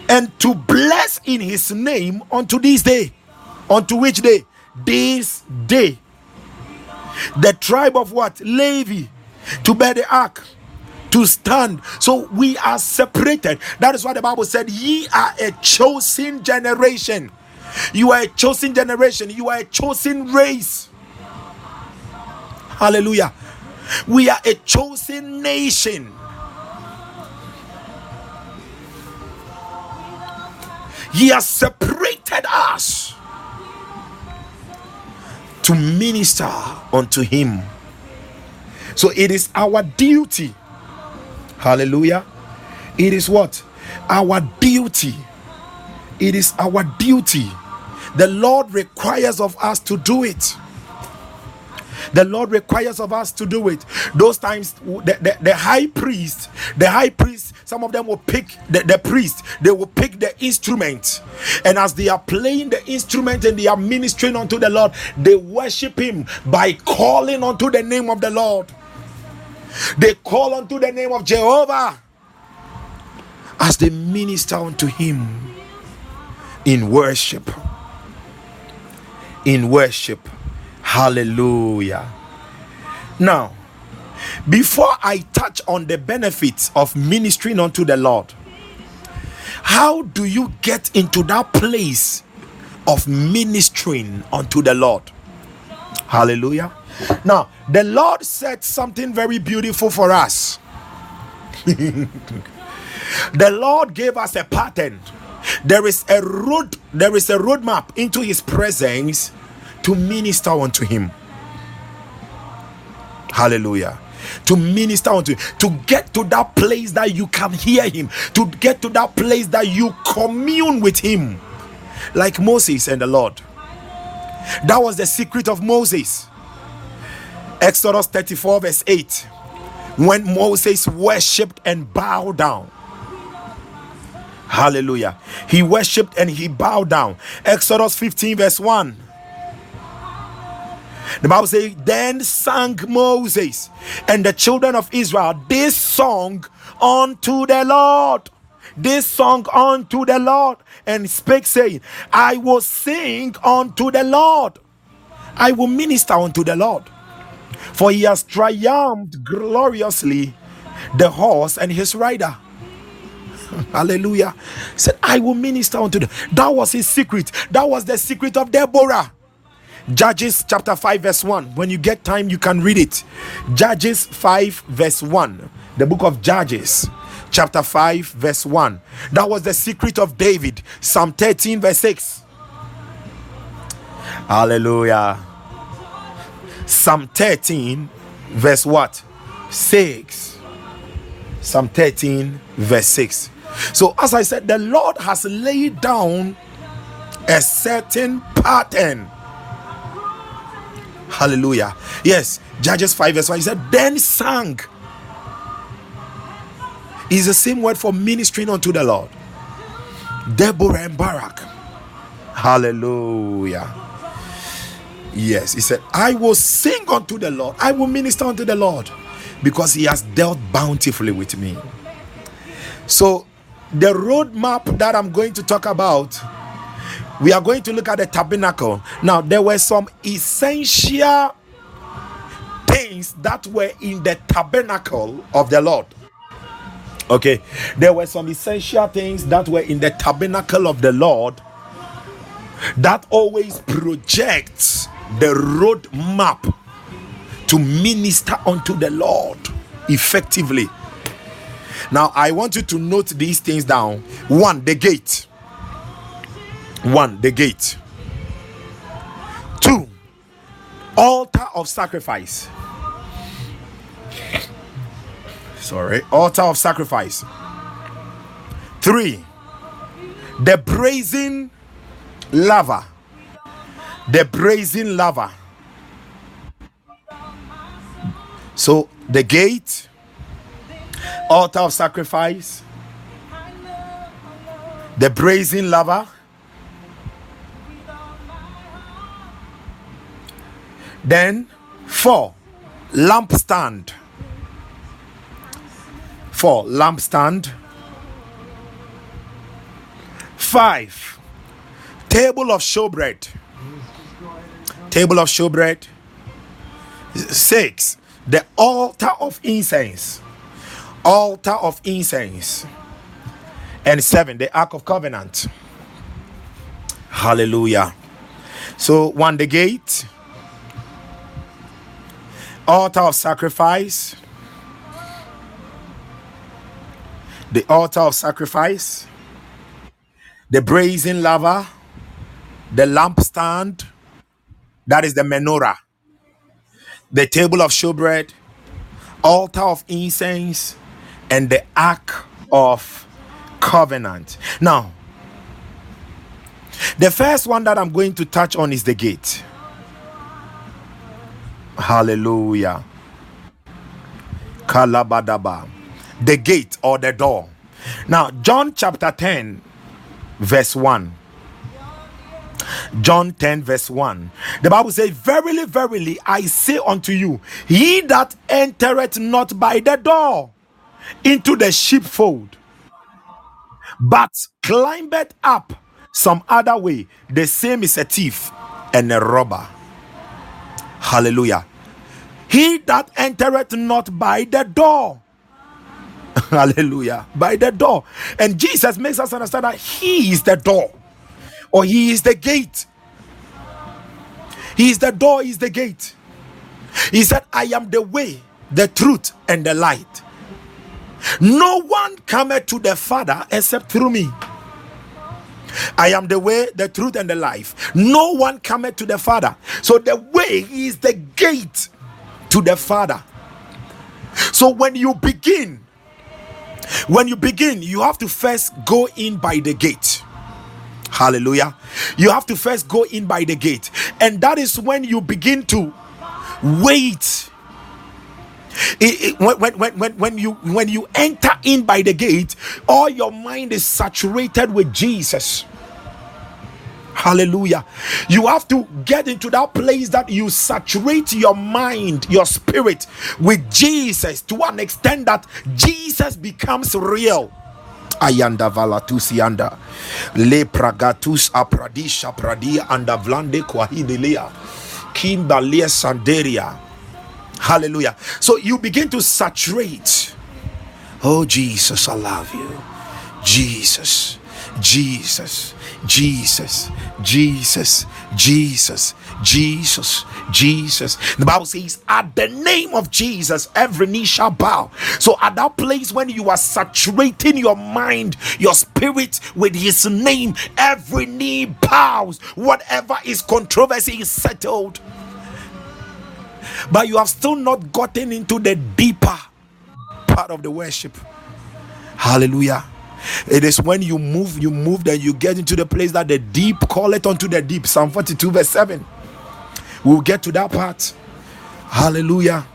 and to bless in his name unto this day. Unto which day? This day the tribe of what? Levi to bear the ark to stand. So we are separated. That is why the Bible said, Ye are a chosen generation. You are a chosen generation. You are a chosen race. Hallelujah. We are a chosen nation. He has separated us to minister unto him. So it is our duty. Hallelujah. It is what? Our duty. It is our duty. The Lord requires of us to do it. The Lord requires of us to do it. Those times, the, the, the high priest, the high priest, some of them will pick the, the priest, they will pick the instrument. And as they are playing the instrument and they are ministering unto the Lord, they worship Him by calling unto the name of the Lord. They call unto the name of Jehovah as they minister unto Him in worship. In worship. Hallelujah. Now, before I touch on the benefits of ministering unto the Lord, how do you get into that place of ministering unto the Lord? Hallelujah. Now, the Lord said something very beautiful for us. the Lord gave us a pattern. There is a road, there is a roadmap into his presence to minister unto him. Hallelujah. To minister unto him, to get to that place that you can hear him, to get to that place that you commune with him, like Moses and the Lord. That was the secret of Moses. Exodus 34, verse 8. When Moses worshipped and bowed down. Hallelujah. He worshipped and he bowed down. Exodus 15, verse 1. The Bible says, Then sang Moses and the children of Israel this song unto the Lord. This song unto the Lord, and spake, saying, I will sing unto the Lord. I will minister unto the Lord. For he has triumphed gloriously the horse and his rider. Hallelujah. Said, I will minister unto them. That was his secret. That was the secret of Deborah. Judges chapter 5, verse 1. When you get time, you can read it. Judges 5, verse 1. The book of Judges, chapter 5, verse 1. That was the secret of David. Psalm 13, verse 6. Hallelujah. Psalm 13, verse what? 6. Psalm 13, verse 6. So, as I said, the Lord has laid down a certain pattern. Hallelujah. Yes, Judges 5, verse 1. He said, Then sang. Is the same word for ministering unto the Lord. Deborah and Barak. Hallelujah. Yes, he said, I will sing unto the Lord, I will minister unto the Lord because he has dealt bountifully with me. So, the roadmap that I'm going to talk about, we are going to look at the tabernacle. Now, there were some essential things that were in the tabernacle of the Lord. Okay, there were some essential things that were in the tabernacle of the Lord that always projects the road map to minister unto the Lord effectively. Now, I want you to note these things down. One, the gate. One, the gate. Two, altar of sacrifice. Sorry, altar of sacrifice. Three, the brazen laver. The brazen laver. So the gate, altar of sacrifice, the brazen laver, then four, lampstand, four, lampstand, five, table of showbread, table of showbread, six, the altar of incense, altar of incense, and seven, the ark of covenant. Hallelujah. So, one, the gate, altar of sacrifice, the altar of sacrifice, the brazen laver, the lampstand, that is the menorah, the table of showbread, altar of incense, and the ark of covenant. Now, the first one that I'm going to touch on is the gate. Hallelujah. Kalabadaba. The gate or the door. Now, John chapter 10, verse 1. John 10, verse 1. The Bible says, Verily, verily, I say unto you, he that entereth not by the door into the sheepfold, but climbeth up some other way, the same is a thief and a robber. Hallelujah. He that entereth not by the door. Hallelujah. By the door. And Jesus makes us understand that He is the door or He is the gate. He is the door, He is the gate. He said, I am the way, the truth, and the light. No one cometh to the Father except through me. I am the way, the truth, and the life. No one cometh to the Father. So the way is the gate to the Father. So when you begin, when you begin, you have to first go in by the gate. Hallelujah. You have to first go in by the gate. And that is when you begin to wait. It- it- when, when, when, when, when you when you enter in by the gate, all your mind is saturated with Jesus. Hallelujah. You have to get into that place that you saturate your mind, your spirit with Jesus to an extent that Jesus becomes real. Ayanda valatusianda le pragatus apradisha pradia anda vlade kwahidelea kimbalia sanderia. Hallelujah. So you begin to saturate. Oh, Jesus, I love you. Jesus, Jesus, Jesus, Jesus, Jesus, Jesus, Jesus. The Bible says, at the name of Jesus, every knee shall bow. So, at that place when you are saturating your mind, your spirit with His name, every knee bows. Whatever is controversy is settled. But you have still not gotten into the deeper part of the worship. Hallelujah. It is when you move, you move, then you get into the place that the deep call it unto the deep. Psalm 42, verse 7. We'll get to that part. Hallelujah.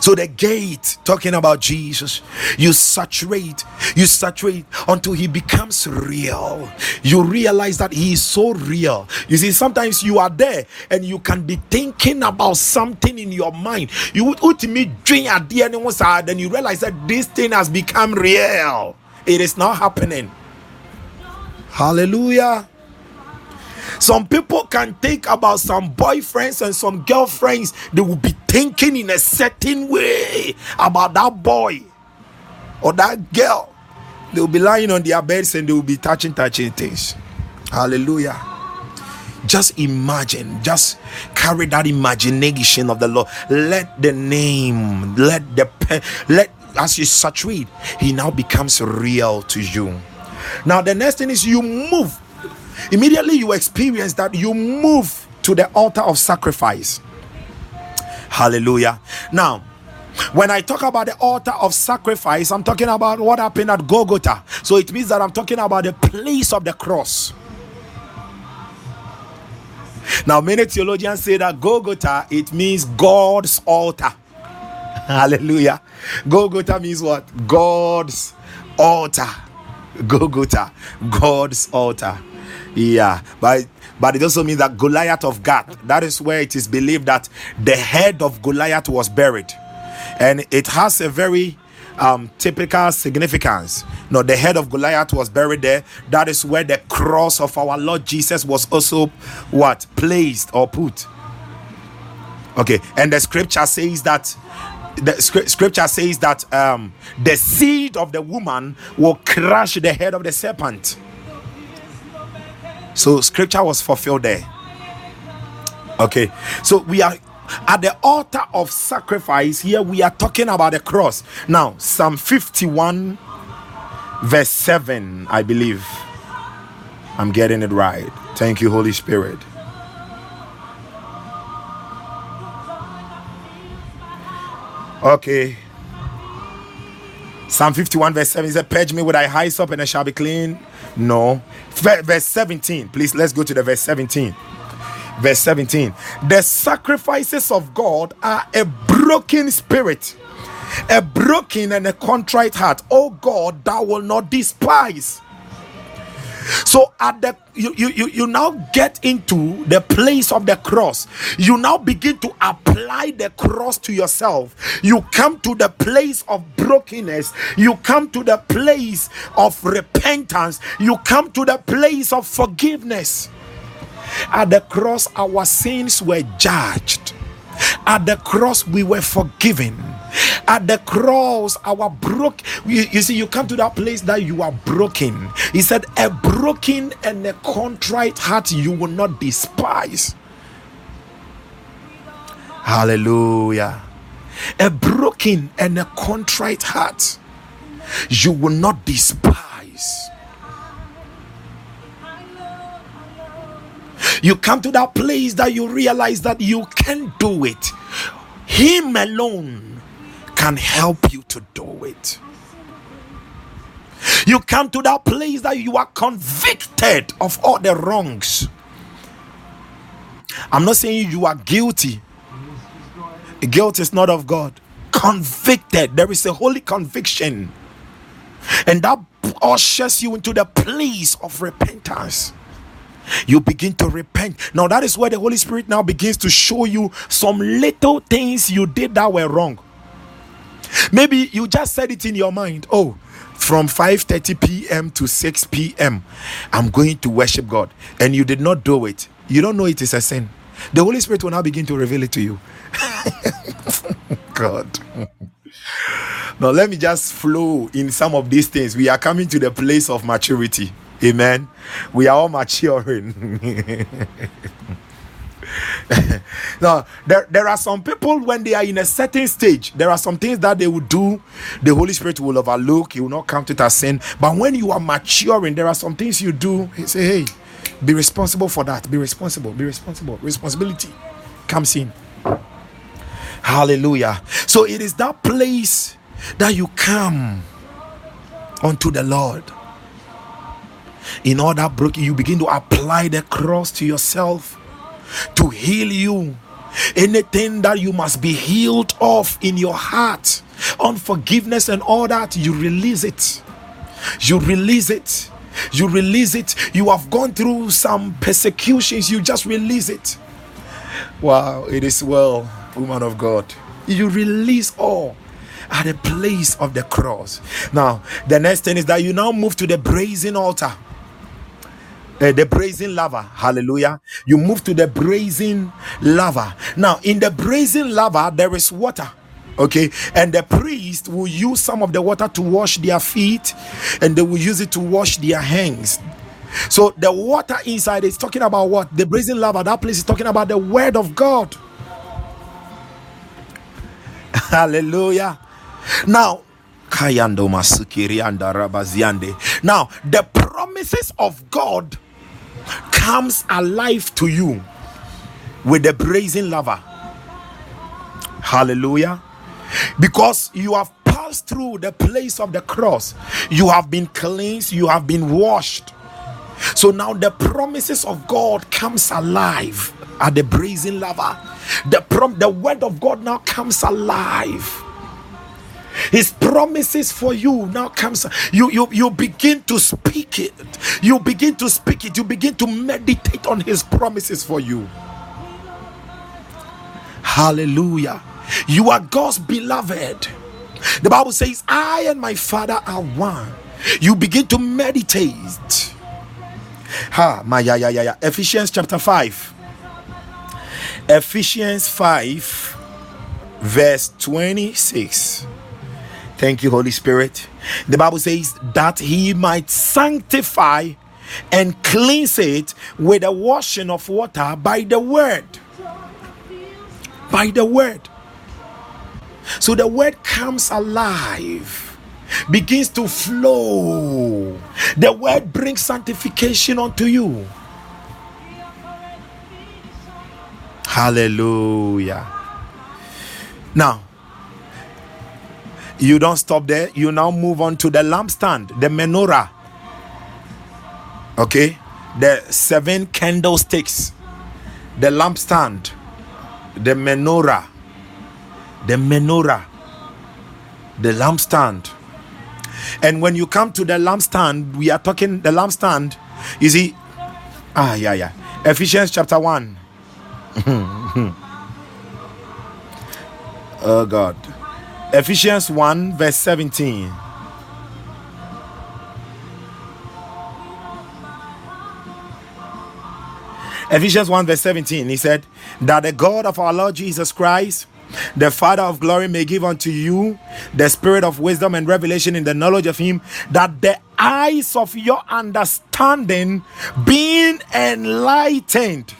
So the gate, talking about Jesus, you saturate, you saturate until he becomes real. You realize that he is so real. You see, sometimes you are there and you can be thinking about something in your mind. You would ultimately dream at the end side, then you realize that this thing has become real. It is not happening. Hallelujah. Some people can think about some boyfriends and some girlfriends. They will be thinking in a certain way about that boy or that girl. They will be lying on their beds and they will be touching, touching things. Hallelujah. just imagine just carry that imagination of the lord let the name let the let as you saturate he now becomes real to you now the next thing is you move immediately you experience that you move to the altar of sacrifice hallelujah now when I talk about the altar of sacrifice, I'm talking about what happened at Golgotha. So it means that I'm talking about the place of the cross. Now, many theologians say that Golgotha it means God's altar. Hallelujah. Golgotha means what? God's altar. Golgotha, God's altar. Yeah, but but it also means that Goliath of Gath. That is where it is believed that the head of Goliath was buried, and it has a very um, typical significance. No, the head of Goliath was buried there. That is where the cross of our Lord Jesus was also what placed or put. Okay, and the scripture says that the scripture says that um, the seed of the woman will crush the head of the serpent. So scripture was fulfilled there. Okay, so we are at the altar of sacrifice. Here we are talking about the cross. Now psalm 51 verse 7 i believe. I'm getting it right. Thank you holy spirit okay. Psalm 51 verse 7 is it purge me with thy hyssop and I shall be clean. No. Verse 17 please let's go to the verse 17 verse 17 the sacrifices of god are a broken spirit a broken and a contrite heart. Oh god thou will not despise so at the you, you you you now get into the place of the cross. You now begin to apply the cross to yourself. You come to the place of brokenness. You come to the place of repentance. You come to the place of forgiveness. At the cross, our sins were judged. At the cross, we were forgiven. At the cross, our broke. You, you see, you come to that place that you are broken. He said, A broken and a contrite heart you will not despise. Hallelujah. A broken and a contrite heart you will not despise. You come to that place that you realize that you can do it. Him alone can help you to do it. You come to that place that you are convicted of all the wrongs. I'm not saying you are guilty. Guilt is not of God. Convicted. There is a holy conviction. And that ushers you into the place of repentance you begin to repent. Now, that is where the Holy Spirit now begins to show you some little things you did that were wrong. Maybe you just said it in your mind. Oh, from 5:30 p.m. to 6 p.m. I'm going to worship God, and you did not do it. You don't know it is a sin. The Holy Spirit will now begin to reveal it to you. God. now, let me just flow in some of these things. We are coming to the place of maturity. Amen. We are all maturing. now, there, there are some people when they are in a certain stage, there are some things that they will do, the Holy Spirit will overlook, He will not count it as sin. But when you are maturing, there are some things you do, He say, Hey, be responsible for that. Be responsible. Be responsible. Responsibility comes in. Hallelujah. So it is that place that you come unto the Lord in all that broken, you begin to apply the cross to yourself to heal you. Anything that you must be healed of in your heart, unforgiveness and all that, you release it. You release it. You release it. You have gone through some persecutions, you just release it. Wow, it is well, woman of God. You release all at the place of the cross. Now, the next thing is that you now move to the brazen altar uh, the brazen laver hallelujah you move to the brazen laver now in the brazen laver there is water okay and the priest will use some of the water to wash their feet and they will use it to wash their hands So the water inside is talking about what? The brazen laver. That place is talking about the word of God. Hallelujah. Now. Now, the promises of God comes alive to you with the brazen laver. Hallelujah. Because you have passed through the place of the cross, you have been cleansed, you have been washed. So now the promises of God comes alive at the brazen laver. The prom- the word of God now comes alive. His promises for you now comes. You you you begin to speak it. You begin to speak it. You begin to meditate on his promises for you. Hallelujah. You are God's beloved. The Bible says, I and my Father are one. You begin to meditate. Ha, my yeah, yeah, yeah, yeah. Ephesians chapter 5. Ephesians 5, verse 26. Thank you, Holy Spirit. The Bible says that he might sanctify and cleanse it with the washing of water by the word. By the word. So the word comes alive, begins to flow. The word brings sanctification unto you. Hallelujah. Now, you don't stop there. You now move on to the lampstand, the menorah. Okay, the seven candlesticks, the lampstand, the menorah, the menorah, the lampstand. And when you come to the lampstand, we are talking the lampstand. You see, ah, yeah, yeah. Ephesians chapter 1. oh, God. Ephesians 1, verse 17. Ephesians 1, verse 17. He said, That the God of our Lord Jesus Christ, the Father of glory, may give unto you the spirit of wisdom and revelation in the knowledge of Him, that the eyes of your understanding being enlightened,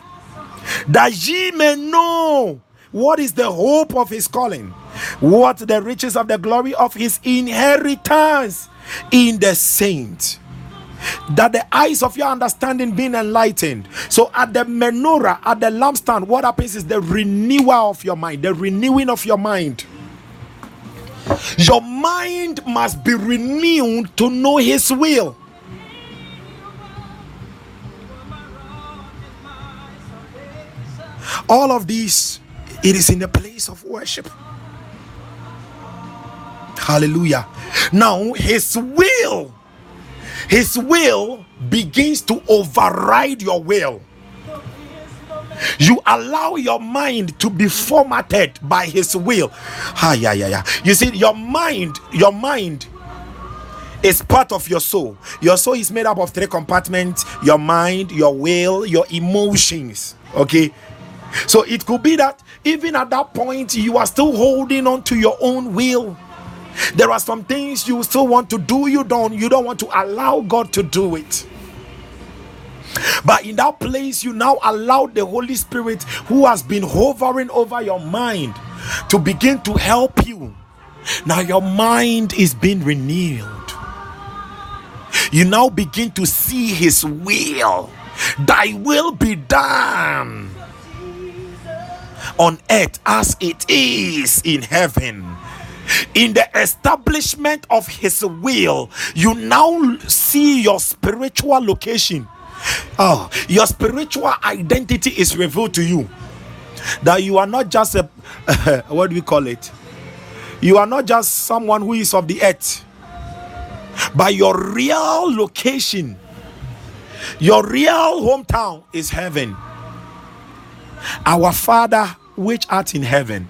that ye may know what is the hope of His calling, what the riches of the glory of His inheritance in the saints that the eyes of your understanding being enlightened. So at the menorah, at the lampstand, what happens is the renewal of your mind, the renewing of your mind. Your mind must be renewed to know His will. All of these, it is in the place of worship. Hallelujah. Now, His will his will begins to override your will. You allow your mind to be formatted by his will. Ah, yeah, yeah, yeah. You see, your mind, your mind is part of your soul. Your soul is made up of three compartments your mind, your will, your emotions. Okay. So it could be that even at that point, you are still holding on to your own will. There are some things you still want to do, you don't, you don't want to allow God to do it. But in that place, you now allow the Holy Spirit, who has been hovering over your mind, to begin to help you. Now your mind is being renewed. You now begin to see His will. Thy will be done on earth as it is in heaven in the establishment of his will you now see your spiritual location. Oh your spiritual identity is revealed to you. That you are not just a what do we call it? You are not just someone who is of the earth. But your real location your real hometown is heaven. Our father which art in heaven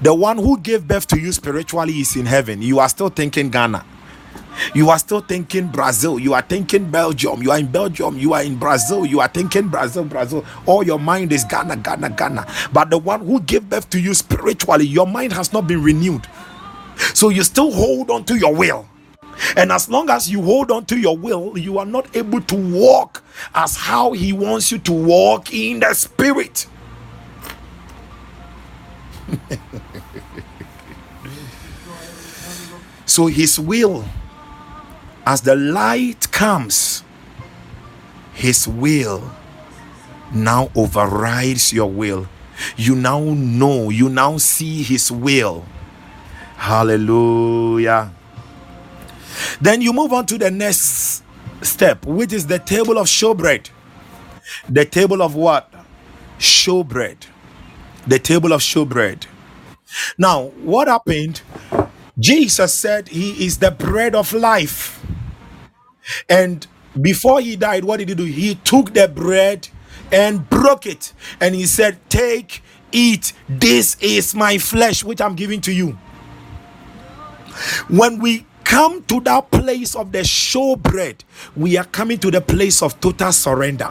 the one who gave birth to you spiritually is in heaven. You are still thinking Ghana. You are still thinking Brazil. You are thinking Belgium. You are in Belgium. You are in Brazil. You are thinking Brazil, Brazil. All your mind is Ghana, Ghana, Ghana. But the one who gave birth to you spiritually, your mind has not been renewed. So you still hold on to your will. And as long as you hold on to your will, you are not able to walk as how He wants you to walk in the Spirit. so His will, as the light comes, His will now overrides your will. You now know, you now see His will. Hallelujah. Then you move on to the next step, which is the table of showbread. The table of what? Showbread. The table of showbread. Now, what happened? Jesus said he is the bread of life. And before he died, what did he do? He took the bread and broke it. And he said, Take, eat. This is my flesh, which I'm giving to you. When we come to that place of the showbread, we are coming to the place of total surrender.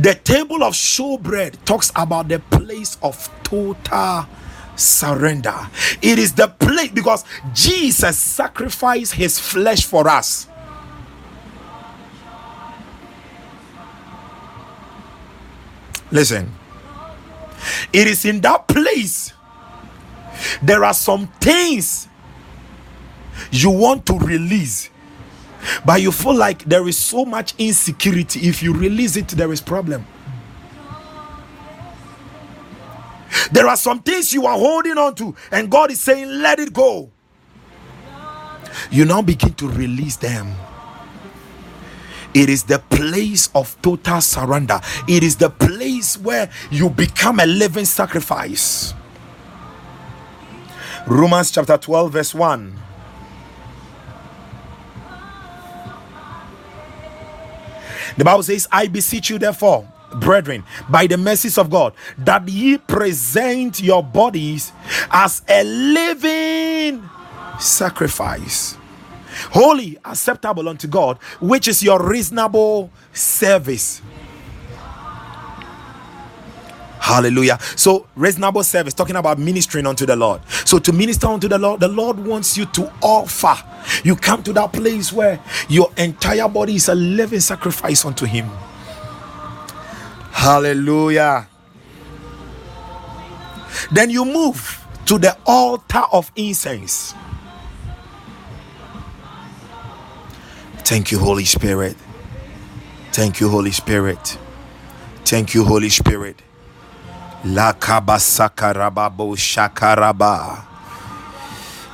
The table of showbread talks about the place of total surrender. It is the place because Jesus sacrificed his flesh for us. Listen, it is in that place there are some things you want to release but you feel like there is so much insecurity. If you release it there is problem. There are some things you are holding on to and god is saying let it go. You now begin to release them. It is the place of total surrender. It is the place where you become a living sacrifice. Romans chapter 12 verse 1 The Bible says, I beseech you, therefore, brethren, by the mercies of God, that ye present your bodies as a living sacrifice, holy, acceptable unto God, which is your reasonable service. Hallelujah. So, reasonable service, talking about ministering unto the Lord. So, to minister unto the Lord, the Lord wants you to offer. You come to that place where your entire body is a living sacrifice unto Him. Hallelujah. Then you move to the altar of incense. Thank you, Holy Spirit. Thank you, Holy Spirit. Thank you, Holy Spirit. La kabasakarababo shakaraba.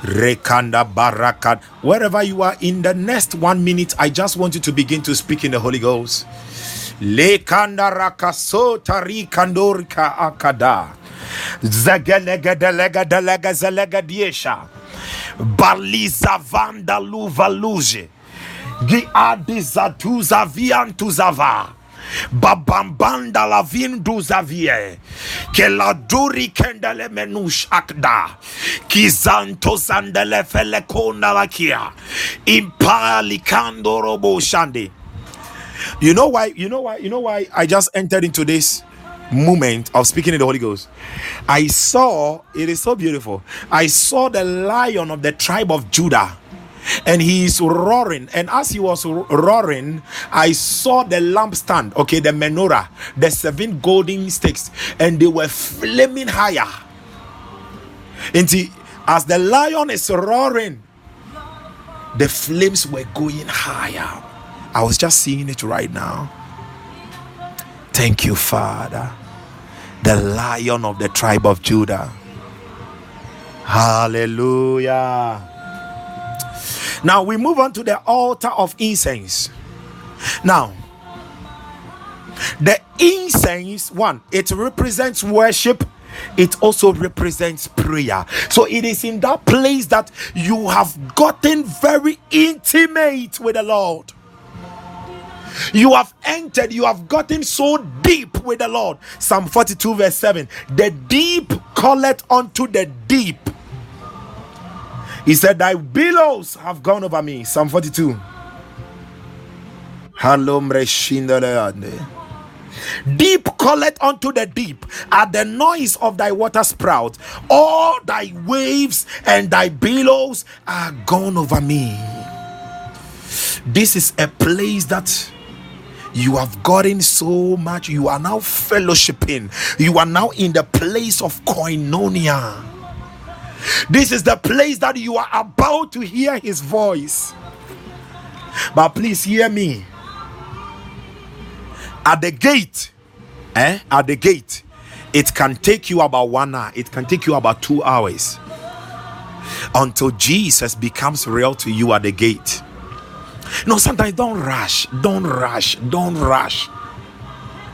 Rekanda barakat. Wherever you are in the next one minute, I just want you to begin to speak in the Holy Ghost. Lekanda rakaso tarikandorika akada. Zegelega delega delega zelega diesha. Baliza vanda luva luge. Gi adizatuza viantuzava. Babambanda la vindu zavie. Ke la duri kendele menush akda. Kizanto sandele fele konda la kia. Impali kando robo shandi. You know why? You know why? You know why I just entered into this moment of speaking in the Holy Ghost. I saw it is so beautiful. I saw the lion of the tribe of Judah and he is roaring. And as he was roaring, I saw the lampstand, okay, the menorah, the seven golden sticks, and they were flaming higher. And as the lion is roaring, the flames were going higher. I was just seeing it right now. Thank you, Father, the lion of the tribe of Judah. Hallelujah. Now we move on to the altar of incense. Now, the incense one, it represents worship. It also represents prayer. So it is in that place that you have gotten very intimate with the Lord. You have entered, you have gotten so deep with the Lord. Psalm 42, verse 7 The deep calleth unto the deep. He said, Thy billows have gone over me. Psalm 42. Deep calleth unto the deep at the noise of thy water sprout. All thy waves and thy billows are gone over me. This is a place that you have gotten so much. You are now fellowshipping. You are now in the place of koinonia. This is the place that you are about to hear his voice. But please hear me. At the gate, eh? At the gate, it can take you about one hour, it can take you about two hours until Jesus becomes real to you at the gate. No, sometimes don't rush, don't rush, don't rush.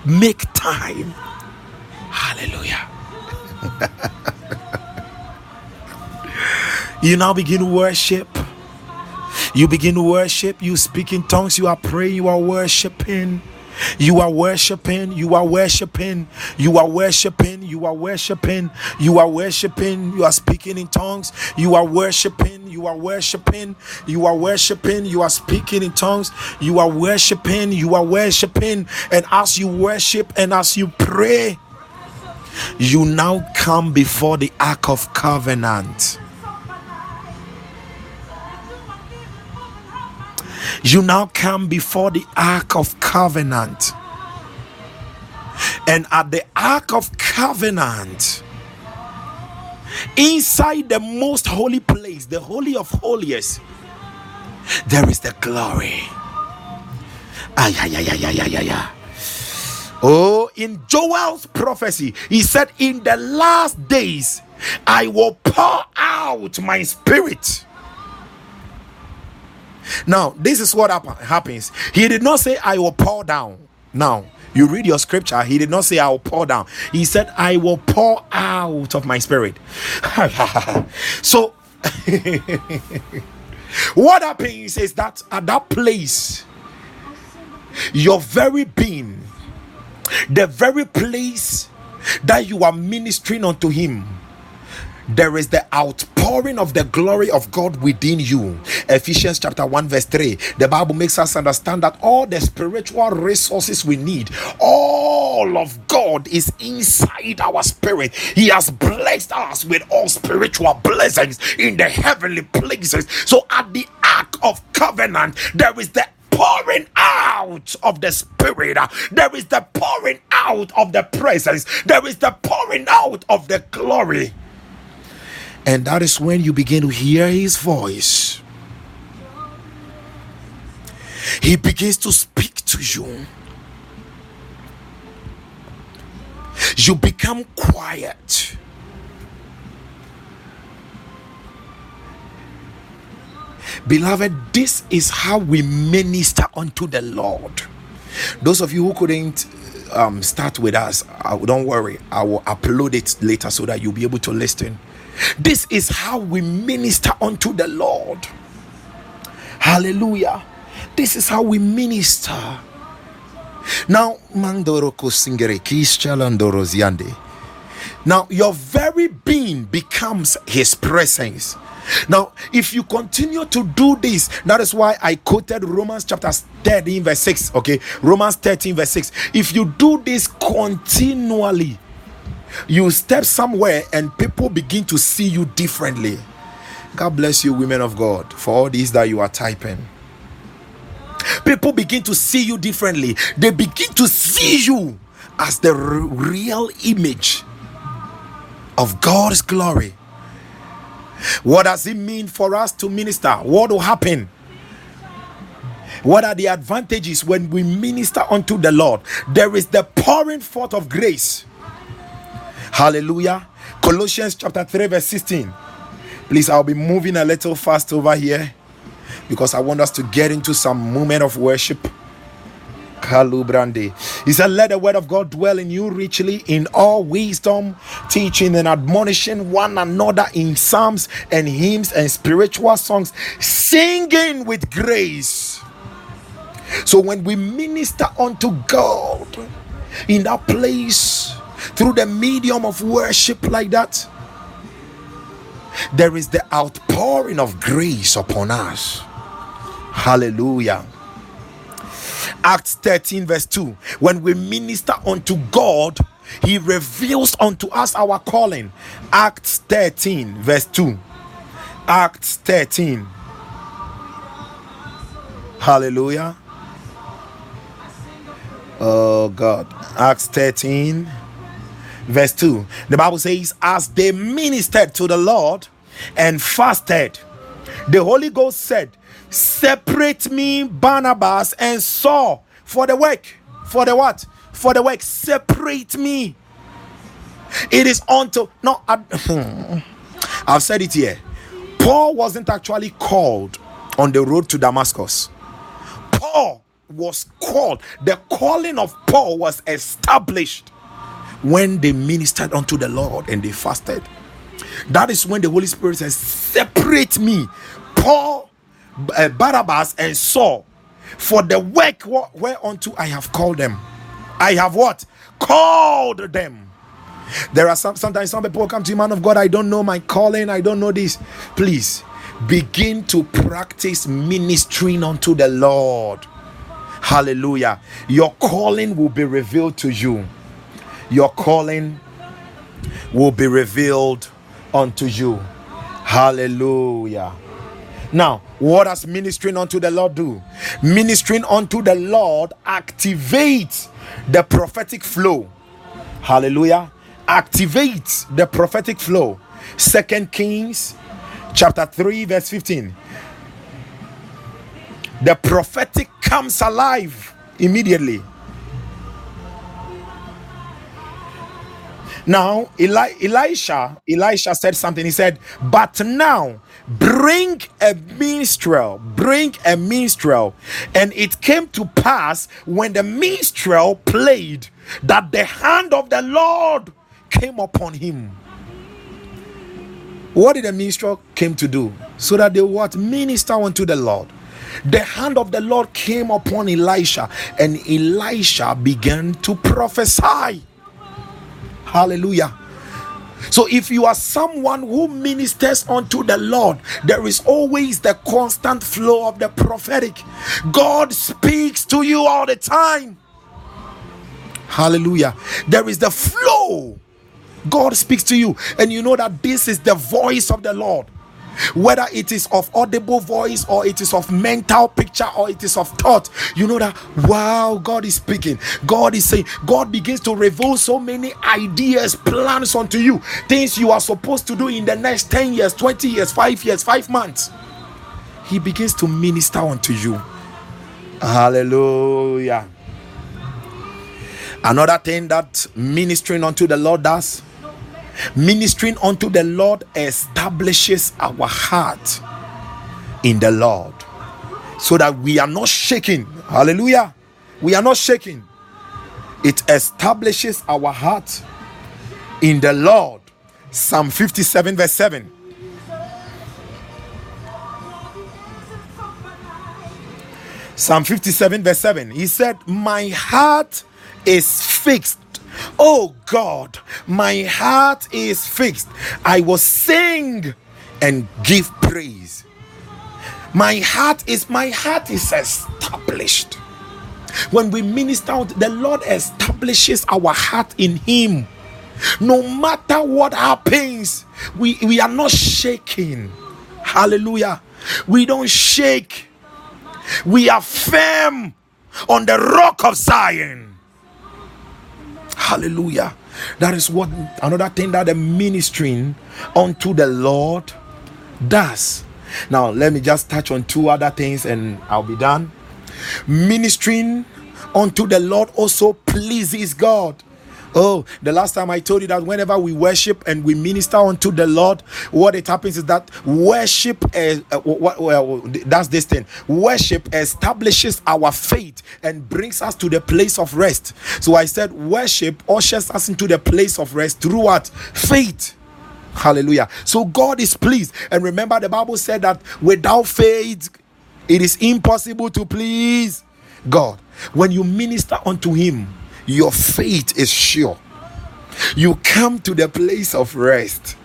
Make time. Hallelujah. you now begin to worship. You begin to worship. You speak in tongues. You are praying. You are worshiping. You are worshiping, you are worshiping, you are worshiping, you are worshiping, you are worshiping, you are speaking in tongues, you are worshiping, you are worshiping, you are worshiping, you are speaking in tongues, you are worshiping, you are worshiping, and as you worship and as you pray, you now come before the Ark of Covenant. You now come before the Ark of Covenant. And at the Ark of Covenant, inside the most holy place, the Holy of Holies, there is the glory. Ay, ay, ay, ay, ay, ay, ay. Oh, in Joel's prophecy, he said, In the last days, I will pour out my spirit now, this is what happens. He did not say, I will pour down. Now, you read your scripture, he did not say, I will pour down. He said, I will pour out of my spirit. so, what happens is that at that place, your very being, the very place that you are ministering unto him, there is the outpouring of the glory of God within you. Ephesians chapter 1, verse 3. The Bible makes us understand that all the spiritual resources we need, all of God is inside our spirit. He has blessed us with all spiritual blessings in the heavenly places. So at the ark of covenant, there is the pouring out of the spirit there is the pouring out of the presence there is the pouring out of the glory and that is when you begin to hear his voice. He begins to speak to you. You become quiet. Beloved, this is how we minister unto the Lord. Those of you who couldn't um, start with us, uh, don't worry, I will upload it later so that you'll be able to listen. This is how we minister unto the Lord. Hallelujah. This is how we minister. Now, Mandoroko. Now, your very being becomes his presence. Now, if you continue to do this, that is why I quoted Romans chapter 13, verse 6. Okay, Romans 13, verse 6. If you do this continually, you step somewhere and people begin to see you differently. God bless you, women of God, for all these that you are typing. People begin to see you differently. They begin to see you as the real image of God's glory. What does it mean for us to minister? What will happen? What are the advantages when we minister unto the Lord? There is the pouring forth of grace Hallelujah. Colossians chapter 3, verse 16. Please, I'll be moving a little fast over here because I want us to get into some moment of worship. He said, Let the word of God dwell in you richly in all wisdom, teaching and admonishing one another in psalms and hymns and spiritual songs, singing with grace. So when we minister unto God in that place, through the medium of worship like that, there is the outpouring of grace upon us. Hallelujah. Acts 13, verse 2. When we minister unto God, He reveals unto us our calling. Acts 13, verse 2. Acts 13. Hallelujah. Oh God. Acts 13, verse 2. The Bible says, As they ministered to the Lord and fasted, the Holy Ghost said, Separate me, Barnabas and Saul, for the work. For the what? For the work. Separate me. It is unto no. I've said it here. Paul wasn't actually called on the road to Damascus. Paul was called. The calling of Paul was established when they ministered unto the Lord and they fasted. That is when the Holy Spirit says, Separate me, Paul, uh, Barabbas, and Saul, for the work whereunto I have called them. I have what? Called them. There are some sometimes some people come to you, man of God. I don't know my calling, I don't know this. Please begin to practice ministering unto the Lord. Hallelujah. Your calling will be revealed to you. Your calling will be revealed unto you. Hallelujah. Now, what does ministering unto the Lord do? Ministering unto the Lord activates the prophetic flow. Hallelujah. Activates the prophetic flow. Second Kings chapter 3, verse 15. The prophetic comes alive immediately. Now, Eli- Elisha, Elisha said something. He said, But now bring a minstrel, bring a minstrel. And it came to pass when the minstrel played that the hand of the Lord came upon him. What did the minstrel came to do? So that they would minister unto the Lord. The hand of the Lord came upon Elisha, and Elisha began to prophesy. Hallelujah. So, if you are someone who ministers unto the Lord, there is always the constant flow of the prophetic. God speaks to you all the time. Hallelujah. There is the flow. God speaks to you, and you know that this is the voice of the Lord whether it is of audible voice or it is of mental picture or it is of thought you know that wow god is speaking. God is saying god begins to reveal so many ideas plans unto you. Things you are supposed to do in the next 10 years 20 years 5 years 5 months. He begins to minister unto you. Hallelujah. Another thing that ministering unto the lord does Ministering unto the Lord establishes our heart in the Lord so that we are not shaking. Hallelujah. We are not shaking. It establishes our heart in the Lord. Psalm 57, verse 7. Psalm 57, verse 7. He said, My heart is fixed Oh God, my heart is fixed. I will sing and give praise. My heart is my heart is established. When we minister, out, the Lord establishes our heart in Him. No matter what happens, we, we are not shaking. Hallelujah. We don't shake. We are firm on the rock of Zion. Hallelujah. That is what another thing that the ministering unto the Lord does. Now, let me just touch on two other things and I'll be done. Ministering unto the Lord also pleases God. Oh, the last time I told you that whenever we worship and we minister unto the Lord, what it happens is that worship, uh, uh, well, that's this thing. Worship establishes our faith and brings us to the place of rest. So I said, worship ushers us into the place of rest through what? Faith. Hallelujah. So God is pleased. And remember, the Bible said that without faith, it is impossible to please God. When you minister unto Him, your faith is sure. You come to the place of rest.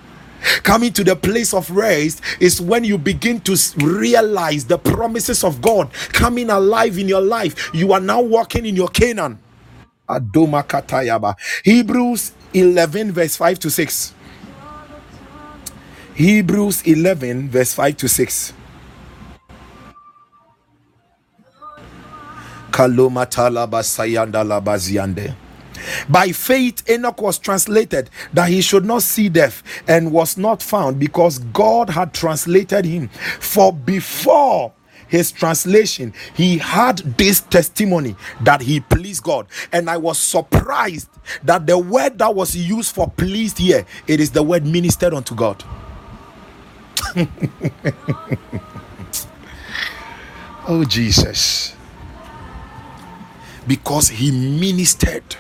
Coming to the place of rest is when you begin to realize the promises of God coming alive in your life. You are now walking in your Canaan. Adoma katayaba. Hebrews 11, verse 5 to 6. Hebrews 11, verse 5 to 6. By faith, Enoch was translated that he should not see death and was not found because God had translated him. For before his translation, he had this testimony that he pleased God. And I was surprised that the word that was used for pleased here, it is the word ministered unto God. Oh, Jesus. Because he ministered.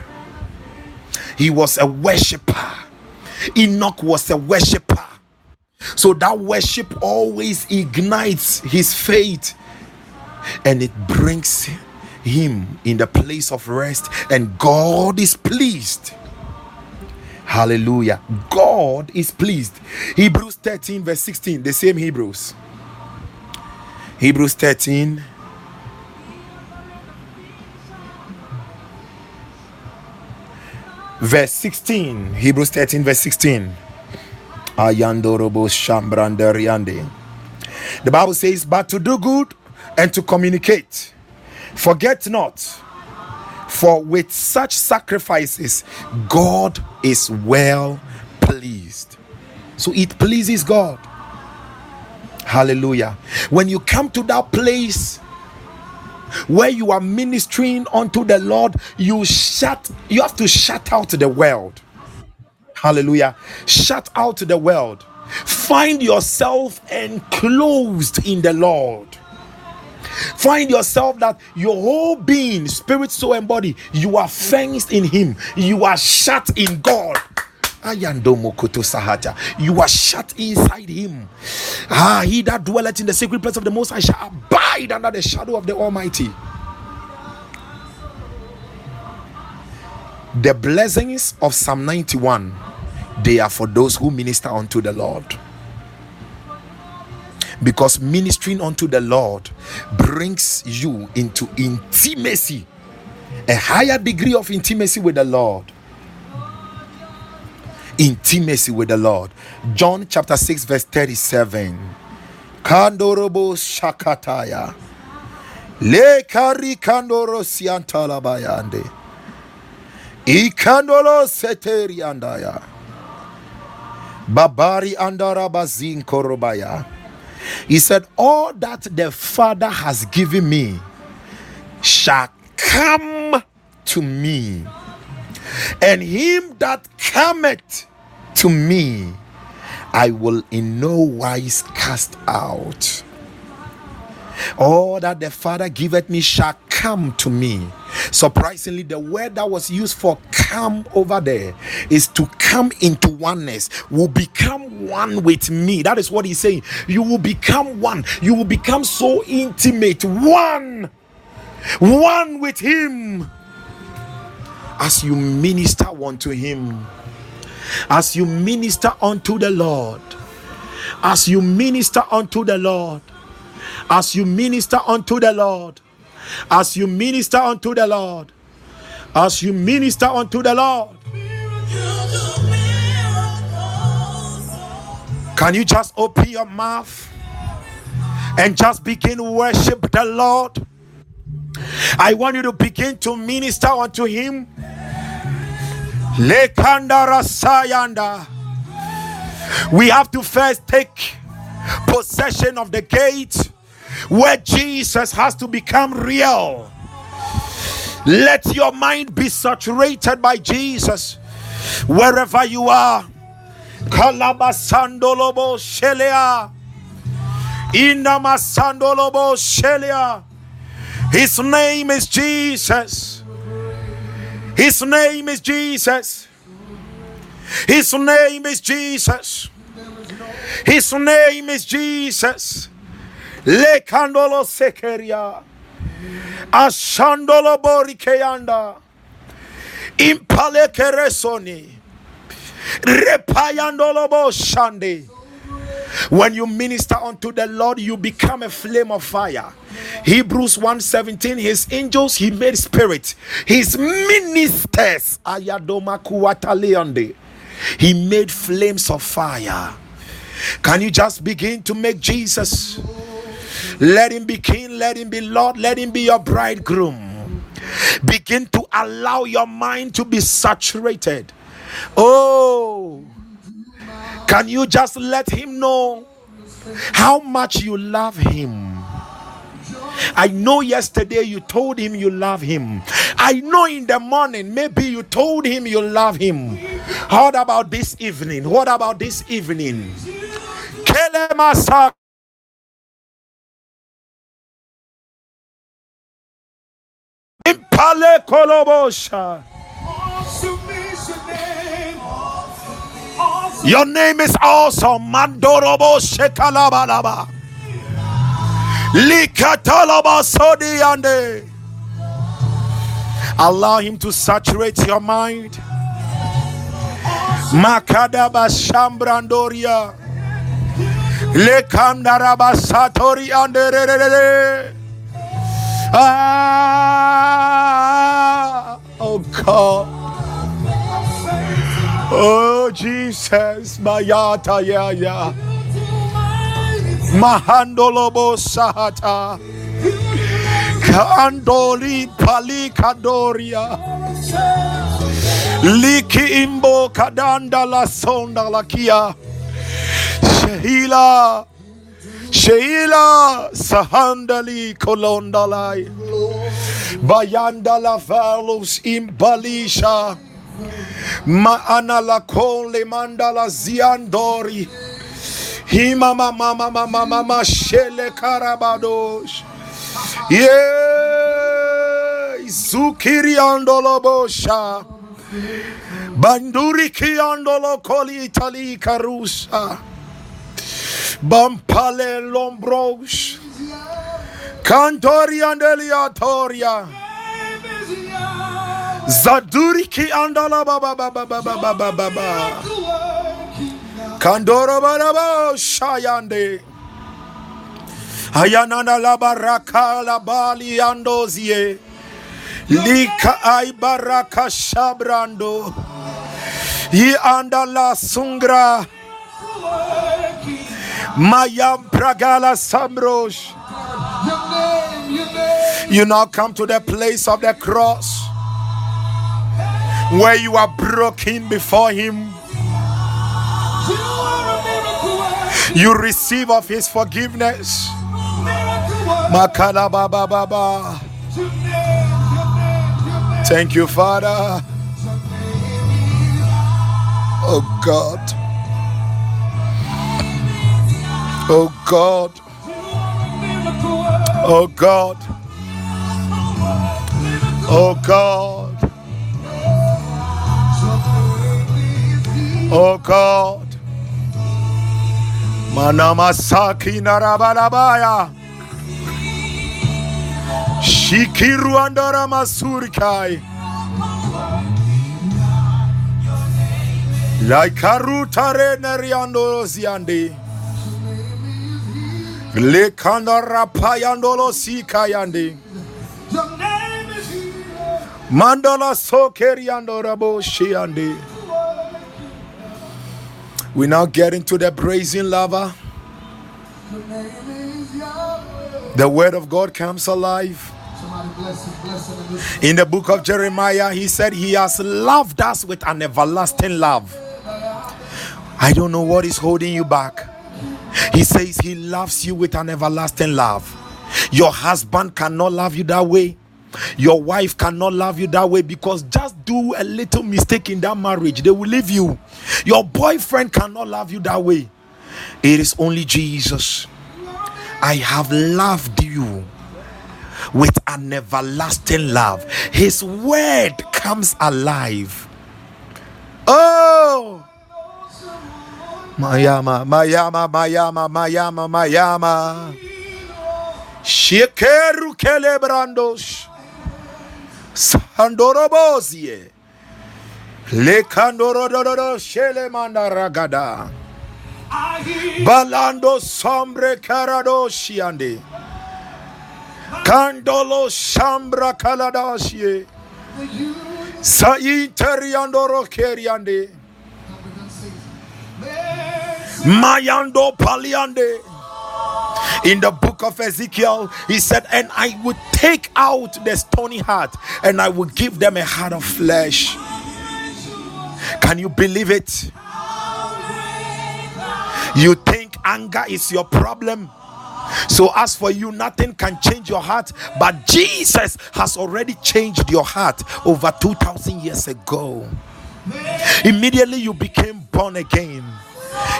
He was a worshiper. Enoch was a worshiper. So that worship always ignites his faith and it brings him in the place of rest, and God is pleased. Hallelujah. God is pleased. Hebrews 13, verse 16, the same Hebrews. Hebrews 13, verse 16. Hebrews 13, verse 16. Ayandorobo The Bible says, But to do good and to communicate, forget not, for with such sacrifices, God is well pleased. So it pleases God. Hallelujah. When you come to that place where you are ministering unto the Lord, you shut, you have to shut out the world. Hallelujah. Shut out the world. Find yourself enclosed in the Lord. Find yourself that your whole being, spirit, soul, and body, you are fenced in Him. You are shut in God. You are shut inside Him. Ah, he that dwelleth in the secret place of the Most High shall abide under the shadow of the Almighty. The blessings of Psalm 91 they are for those who minister unto the Lord. Because ministering unto the Lord brings you into intimacy, a higher degree of intimacy with the Lord. Intimacy with the Lord. John chapter 6, verse 37. Kandorobo Shakataya. Le kari kandoro siantalabayande. Ikandolo seteri andaya. Babari andara bazin korobaya. He said, All that the Father has given me shall come to me, and him that cometh to me, I will in no wise cast out. All that the Father giveth me shall come to me. Surprisingly, the word that was used for come over there is to come into oneness, will become one with me. That is what he's saying. You will become one, you will become so intimate, one, one with him as you minister unto him, as you minister unto the Lord, as you minister unto the Lord as you minister unto the Lord, as you minister unto the Lord, as you minister unto the Lord. Can you just open your mouth and just begin worship the Lord? I want you to begin to minister unto Him. We have to first take possession of the gate where Jesus has to become real. Let your mind be saturated by Jesus wherever you are. Kalabasandolobo Shelea. Inamasandolobo Shelea. His name is Jesus. His name is Jesus. His name is Jesus. His name is Jesus. Le candolo sekeria. Ashandolo borikeanda. Impale keresoni. Repayandolobo Shande. When you minister unto the Lord, you become a flame of fire. Hebrews 1:17, his angels he made spirit, his ministers. He made flames of fire. Can you just begin to make Jesus? Let him be king, let him be Lord, let him be your bridegroom. Begin to allow your mind to be saturated. Oh, can you just let him know how much you love him? I know yesterday you told him you love him. I know in the morning maybe you told him you love him. What about this evening? What about this evening? Impale kolobosha. Your name is awesome. Mandorobo shekalabalaba. Likatalaba sodiande. Allow him to saturate your mind. Makadaba shambrandoria. Lekandaraba satori. Ah, oh God. Oh Jesus, Mayata ya ya. Mahandolobo sahata. Kandoli pali palikadoria. Liki imbo kadanda la sonda la kia. Sheila sahandali kolondalai. Bayanda la falus imbalisha. Maana la kole mandala ziandori. Hima mama mama mama mama shele karabadosh. Yeah, zukiri andolo bosha. Banduri ki andolo koli itali karusa. Bampale lombrosh. Cantori andeliatoria. Zaduri ki andala baba baba baba baba baba. Kandoro baraba shayande. Ayanana la baraka la bali andozie. Lika ay baraka shabrando. Yi andala sungra. Mayam pragala samrosh. You now come to the place of the cross where you are broken before him. You receive of his forgiveness. Miracle. Makala baba baba. Your name, your name, your name. Thank you, Father. Oh God. Oh God. Oh God. Oh God. Oh God. Manamasaki narabalabaya. Shikiru andara masurikai. Laikaru neriando ziande. Lekanda rapayandolo sikayande. Your name is here. Mandala sokeriando rabo shiande. We now get into the brazen laver. The word of God comes alive. In the book of Jeremiah, he said, He has loved us with an everlasting love. I don't know what is holding you back. He says He loves you with an everlasting love. Your husband cannot love you that way. Your wife cannot love you that way because just do a little mistake in that marriage, they will leave you. Your boyfriend cannot love you that way. It is only Jesus. I have loved you with an everlasting love. His word comes alive. Oh, Mayama, Mayama, Mayama, Mayama, Mayama. Shekeru kelebrandos. Sandorobozie. Lekandorododo shele mandaragada. Balando sombre carado shiande. Candolo shambra kaladashie. the you Zaiteriandoro keriande. Mayando paliande. In the book of Ezekiel, he said, And I would take out the stony heart and I would give them a heart of flesh. Can you believe it? You think anger is your problem? So, as for you, nothing can change your heart, but Jesus has already changed your heart over 2000 years ago. Immediately you became born again,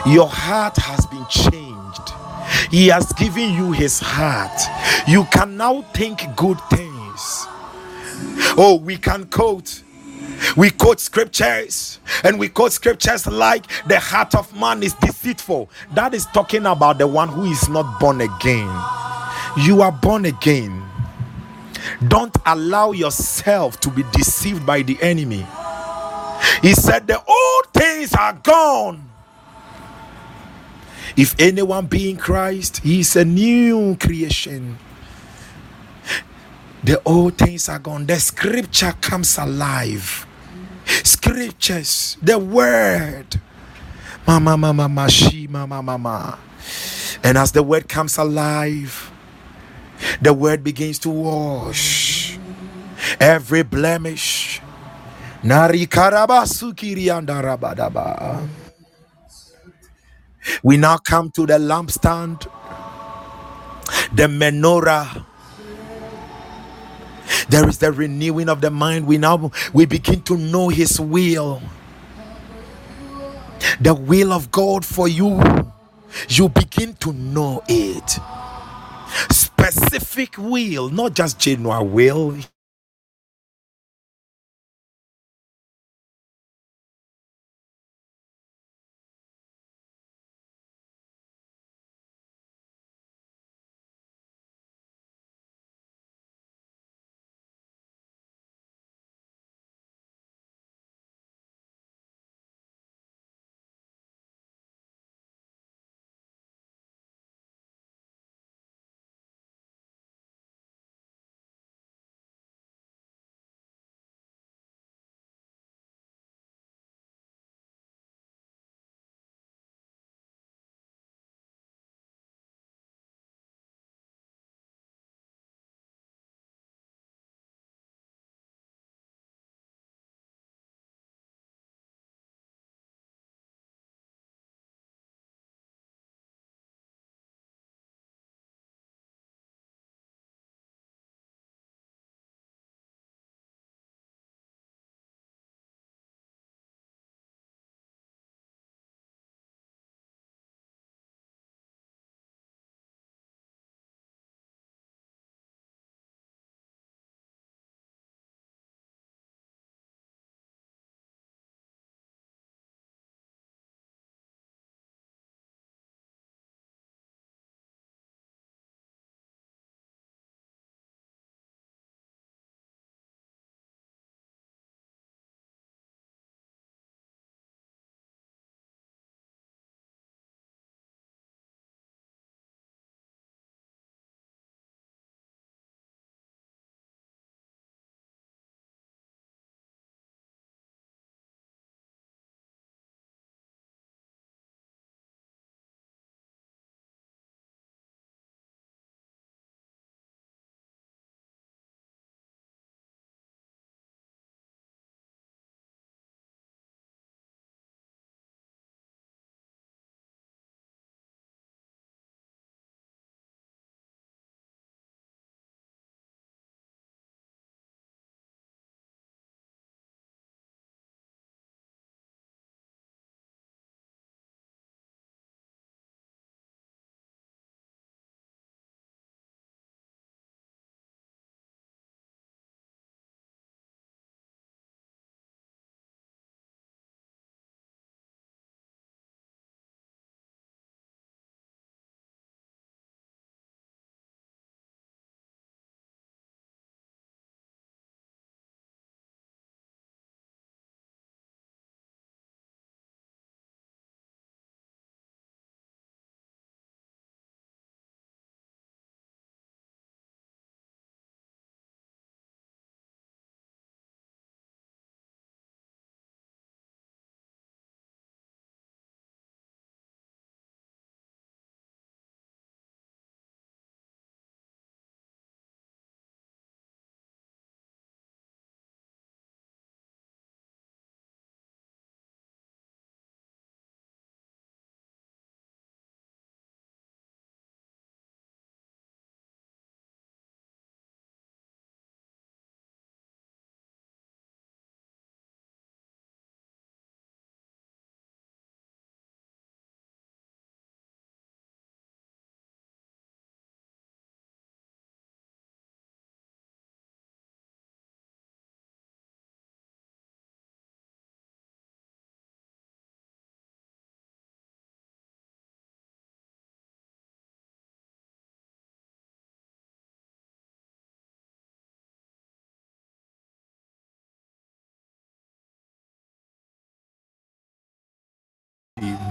your heart has been changed. He has given you his heart. You can now think good things. Oh, we can quote. We quote scriptures and we quote scriptures like the heart of man is deceitful. That is talking about the one who is not born again. You are born again. Don't allow yourself to be deceived by the enemy. He said, The old things are gone. If anyone be in Christ, he is a new creation. The old things are gone. The scripture comes alive. Scriptures, the word. Mama, mama, mama, she, mama, mama. And as the word comes alive, the word begins to wash every blemish. Nari karabasukiri andarabadaba. We now come to the lampstand, the menorah. There is the renewing of the mind. We now we begin to know His will, the will of God for you. You begin to know it. Specific will, not just general will.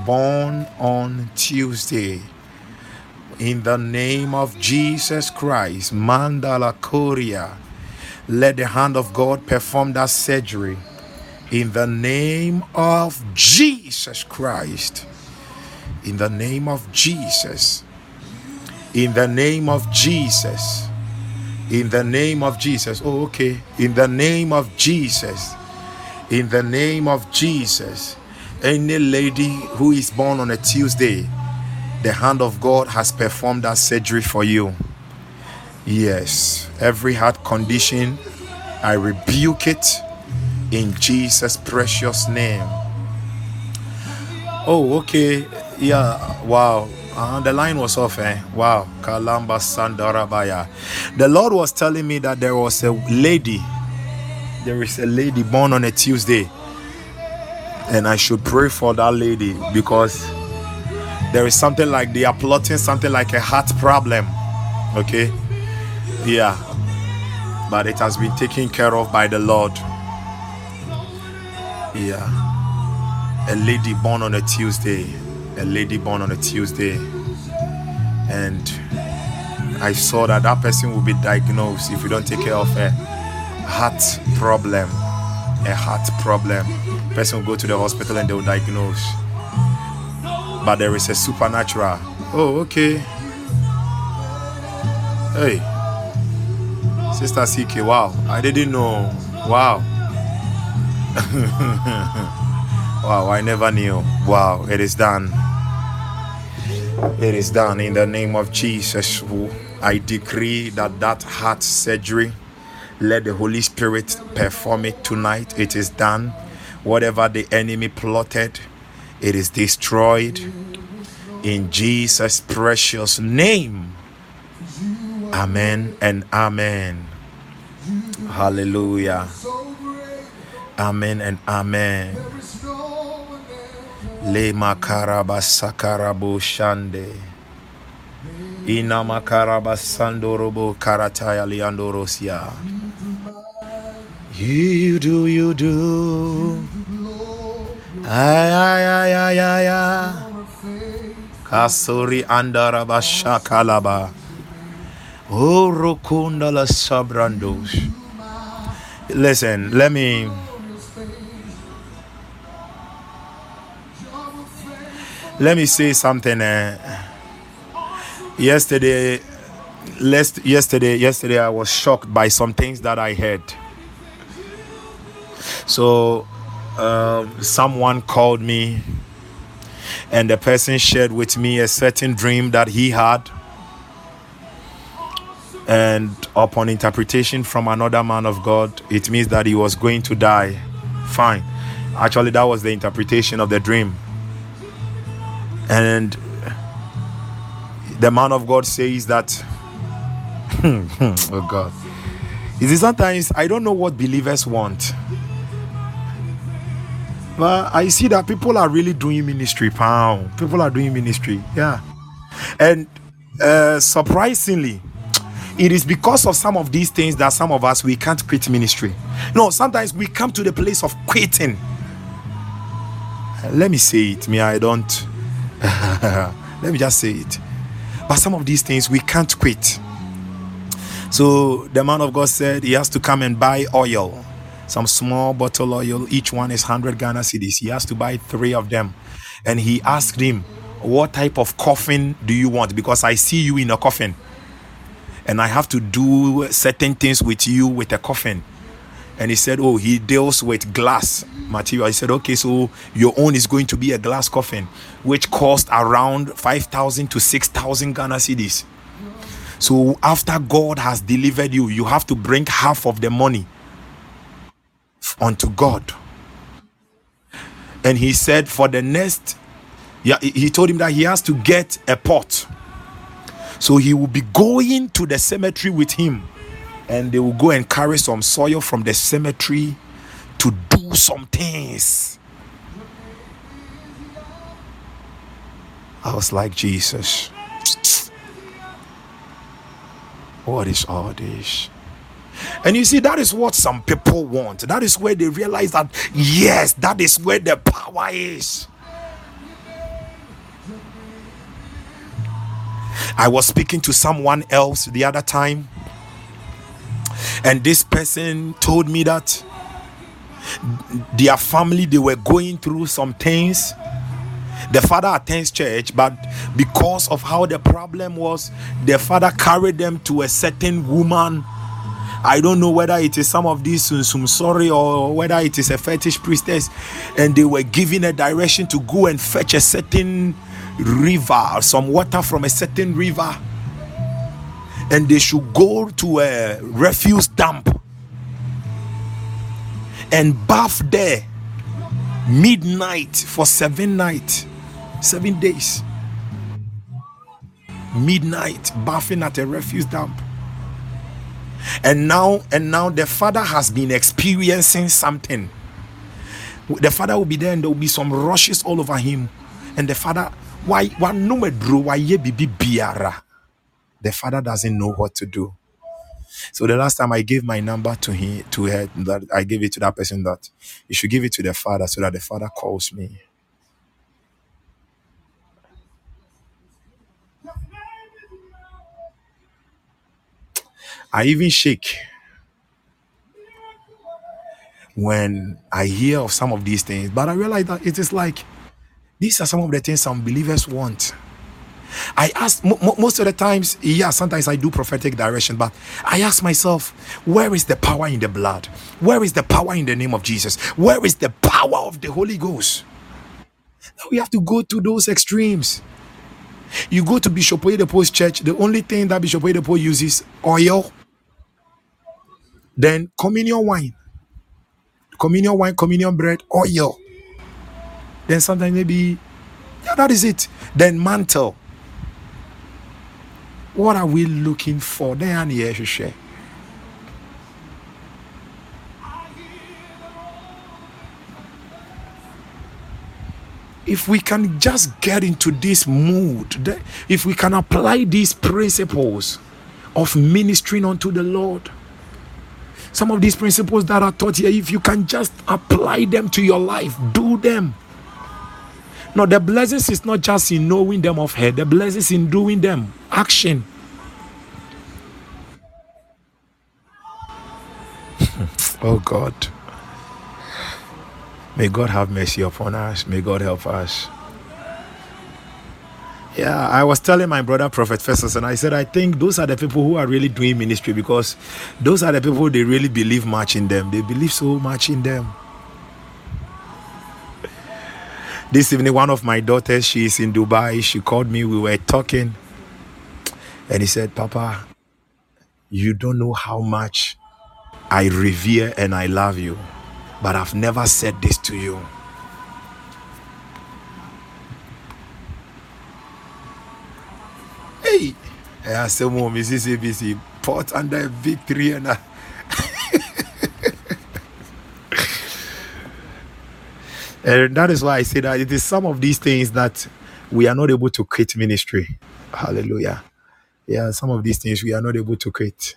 Born on Tuesday. In the name of Jesus Christ, Mandala Korea, let the hand of God perform that surgery. In the name of Jesus Christ. In the name of Jesus. In the name of Jesus. In the name of Jesus. Oh, okay. In the name of Jesus. In the name of Jesus. Any lady who is born on a Tuesday, the hand of God has performed that surgery for you. Yes. Every heart condition, I rebuke it in Jesus' precious name. Oh, okay. Yeah. Wow. Uh, the line was off, eh? Wow. Kalamba Sandarabaya. The Lord was telling me that there was a lady, there is a lady born on a Tuesday, and I should pray for that lady because there is something like they are plotting something like a heart problem. Okay? Yeah. But it has been taken care of by the Lord. Yeah. A lady born on a Tuesday a lady born on a Tuesday, and I saw that that person will be diagnosed if you don't take care of a heart problem. A heart problem. Person will go to the hospital and they will diagnose. But there is a supernatural. Oh, okay. Hey, Sister CK, wow, I didn't know. Wow. wow, I never knew. Wow, it is done. It is done in the name of Jesus. I decree that that heart surgery, let the Holy Spirit perform it tonight. It is done. Whatever the enemy plotted, it is destroyed in Jesus' precious name. Amen and amen. Hallelujah. Amen and amen. Le makaraba sakarabo shande. Ina makaraba sandorobo karataya liandorosia. You do, you do. Ay, ay, ay, ay, ay. Kasuri andaraba shakalaba. Orokunda la sabrandos. Listen, let me let me say something. Uh, yesterday, yesterday, yesterday, I was shocked by some things that I heard. So, um, someone called me, and the person shared with me a certain dream that he had. And upon interpretation from another man of God, it means that he was going to die. Fine. Actually, that was the interpretation of the dream. And the man of God says that, oh God. You see, sometimes I don't know what believers want. But I see that people are really doing ministry, pound. People are doing ministry, yeah. And uh, surprisingly, it is because of some of these things that some of us we can't quit ministry. No, sometimes we come to the place of quitting. Let me say it. Me, I don't. Let me just say it. But some of these things we can't quit. So the man of God said he has to come and buy oil, some small bottle oil. Each one is 100 Ghana cedis. He has to buy three of them. And he asked him, What type of coffin do you want? Because I see you in a coffin. And I have to do certain things with you with a coffin. And he said, Oh, he deals with glass material. He said, Okay, so your own is going to be a glass coffin, which cost around 5,000 to 6,000 Ghana cedis. So after God has delivered you, you have to bring half of the money unto God. And he said, For the next, yeah, he told him that he has to get a pot. So he will be going to the cemetery with him and they will go and carry some soil from the cemetery to do some things. I was like, Jesus, what is all this? And you see, that is what some people want. That is where they realize that, yes, that is where the power is. I was speaking to someone else the other time, and this person told me that their family they were going through some things the father attends church but because of how the problem was the father carried them to a certain woman I don't know whether it is some of these mm, some sorry or whether it is a fetish priestess, and they were given a direction to go and fetch a certain river, some water from a certain river, and they should go to a refuse dump and bath there midnight for seven nights, seven days. Midnight bathing at a refuse dump and now and now the father has been experiencing something. The father will be there and there will be some rushes all over him. And the father why why no why ye bibi biara? The father doesn't know what to do. So the last time I gave my number to him to her that I gave it to that person that you should give it to the father so that the father calls me. I even shake when I hear of some of these things, but I realize that it is like these are some of the things some believers want. I ask mo- mo- most of the times, yeah, sometimes I do prophetic direction, but I ask myself, where is the power in the blood? Where is the power in the name of Jesus? Where is the power of the Holy Ghost? Now we have to go to those extremes. You go to Bishop Oyedepo's church, the only thing that Bishop Oyedepo uses oil, then communion wine, communion wine, communion bread, oil. Then sometimes maybe, yeah, that is it. Then mantle. What are we looking for? Then here, share. if we can just get into this mood, if we can apply these principles of ministering unto the Lord, some of these principles that are taught here, if you can just apply them to your life, do them. Now, the blessings is not just in knowing them of head, the blessings in doing them. Action. oh God. May God have mercy upon us. May God help us. Yeah, I was telling my brother Prophet Festus, and I said, I think those are the people who are really doing ministry because those are the people they really believe much in them. They believe so much in them. This evening, one of my daughters, she is in Dubai. She called me. We were talking, and he said, Papa, you don't know how much I revere and I love you but I've never said this to you. Hey, I said, Mom, Mrs. ABC, port under victory and that is why I say that it is some of these things that we are not able to quit ministry. Hallelujah. Yeah, some of these things we are not able to quit.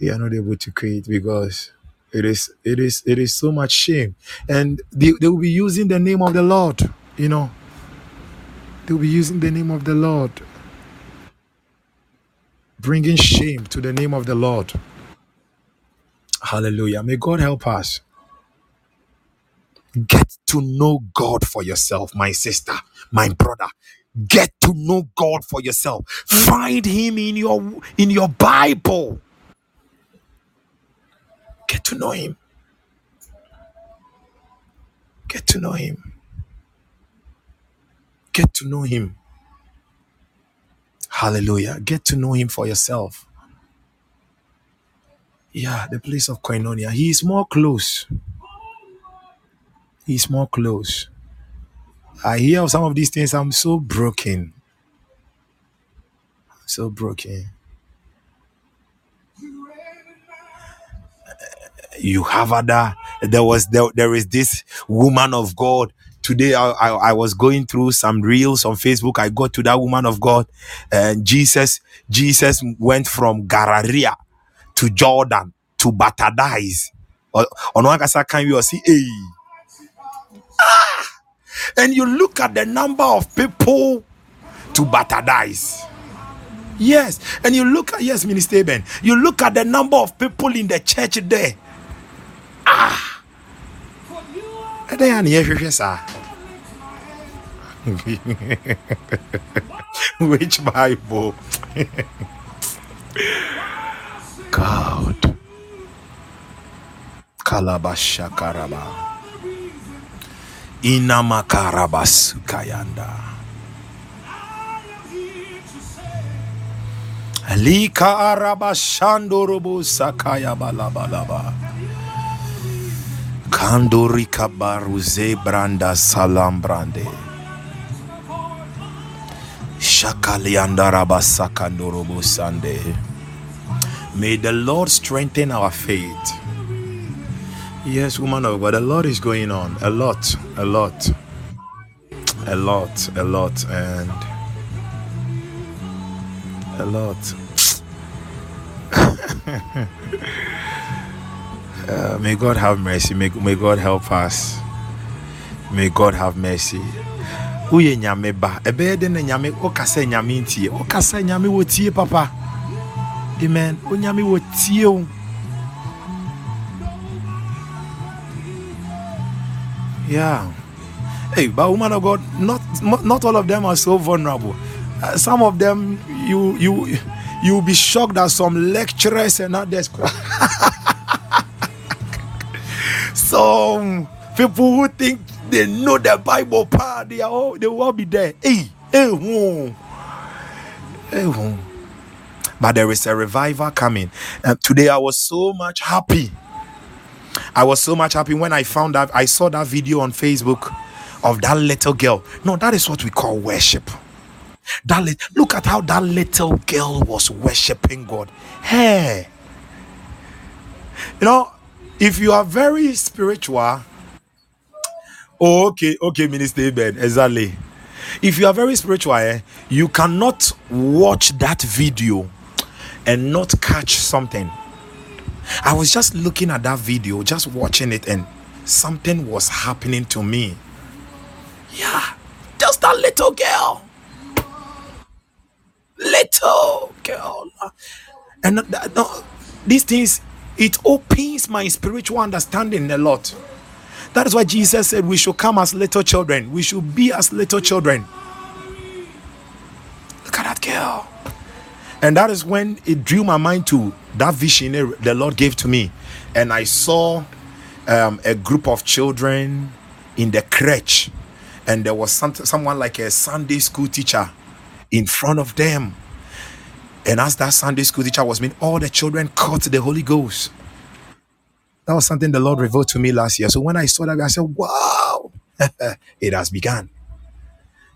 We are not able to quit because it is it is it is so much shame. And they, they will be using the name of the Lord, you know. They'll be using the name of the Lord. Bringing shame to the name of the Lord. Hallelujah. May God help us. Get to know God for yourself, my sister, my brother. Get to know God for yourself. Find him in your in your Bible. Get to know him. Get to know him. Get to know him. Hallelujah. Get to know him for yourself. Yeah, the place of koinonia. He is more close. He's more close. I hear of some of these things. I'm so broken. so broken. You have other. There was there, there is this woman of God. Today I, I, I was going through some reels on Facebook. I got to that woman of God, and Jesus Jesus went from Gararia to Jordan to Batadais. On uh, one can you see, hey. Ah! and you look at the number of people to baptize. Yes, and you look at yes, Minister Ben. You look at the number of people in the church there. Ah, and then you sir. Which Bible? God. Kalabashakaraba. Inamakarabasukayanda. Lika araba shandorobo sakaya balabalaba. Kandori kabaruze branda salam brande. Shakaliandaraba sakandorobo sande. May the Lord strengthen our faith. Yes, woman of God, a lot is going on. A lot, a lot, a lot, a lot, and a lot. Uh, may God have mercy. May, may God help us. May God have mercy. Woyɛ nyame ba. Ɛbɛyɛ den na nyame wokasa nyame ntie. Wokasa nyame wɔ papa. Amen. Onyame wɔ tie o. Yeah. Hey but woman of god not not all of them are so vulnerable. Uh, some of them you you you'll be shocked at some lecturers and others some people who think they know the bible part they are all they will all be there hey hey whoa, hey whoa. but there is a revival coming and today i was so much happy I was so much happy when I found out I saw that video on Facebook of that little girl. No, that is what we call worship. That li- look at how that little girl was worshiping God. Hey, you know, if you are very spiritual, oh, okay, okay, Minister Ben, exactly. If you are very spiritual, eh, you cannot watch that video and not catch something. I was just looking at that video, just watching it, and something was happening to me. Yeah, just that little girl. Little girl. And that, no, these things, it opens my spiritual understanding a lot. That is why Jesus said we should come as little children. We should be as little children. Look at that girl. And that is when it drew my mind to that vision the Lord gave to me. And I saw um, a group of children in the crèche, and there was some, someone like a Sunday school teacher in front of them. And as that Sunday school teacher was mean, all the children caught the Holy Ghost. That was something the Lord revealed to me last year. So when I saw that, I said, Wow, it has begun.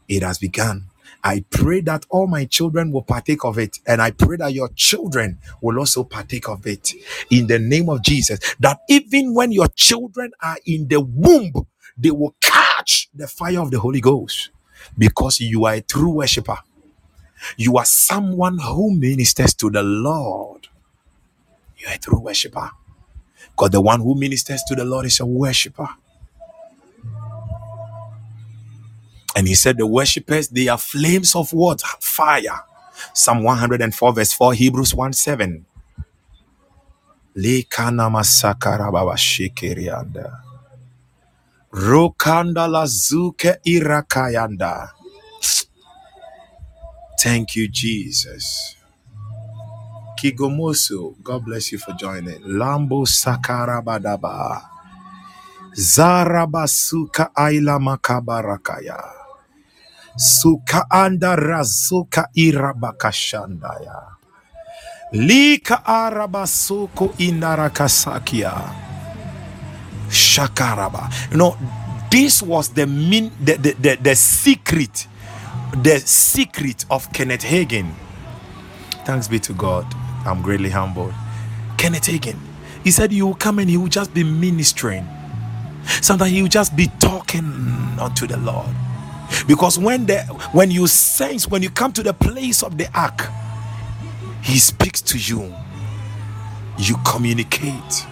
It has begun. I pray that all my children will partake of it. And I pray that your children will also partake of it in the name of Jesus. That even when your children are in the womb, they will catch the fire of the Holy Ghost because you are a true worshiper. You are someone who ministers to the Lord. You are a true worshiper. Because the one who ministers to the Lord is a worshiper. And he said, The worshippers, they are flames of what? Fire. Psalm 104, verse 4, Hebrews 1 7. Lekana masakara baba shikirianda. Rokanda lazuke irakayanda. Thank you, Jesus. Kigomoso, God bless you for joining. Lambo sakarabadaba. Zarabasuka aila makabarakaya. Suka anda razuka irabakashandaya. Lika arabasuko inarakasakia. Shakaraba. You know, this was the mean the, the, the, the secret, the secret of Kenneth Hagin. Thanks be to God. I'm greatly humbled. Kenneth Hagin. He said he will come and he will just be ministering. Sometimes he will just be talking unto the Lord. Because when the when you sense, when you come to the place of the ark, he speaks to you. You communicate.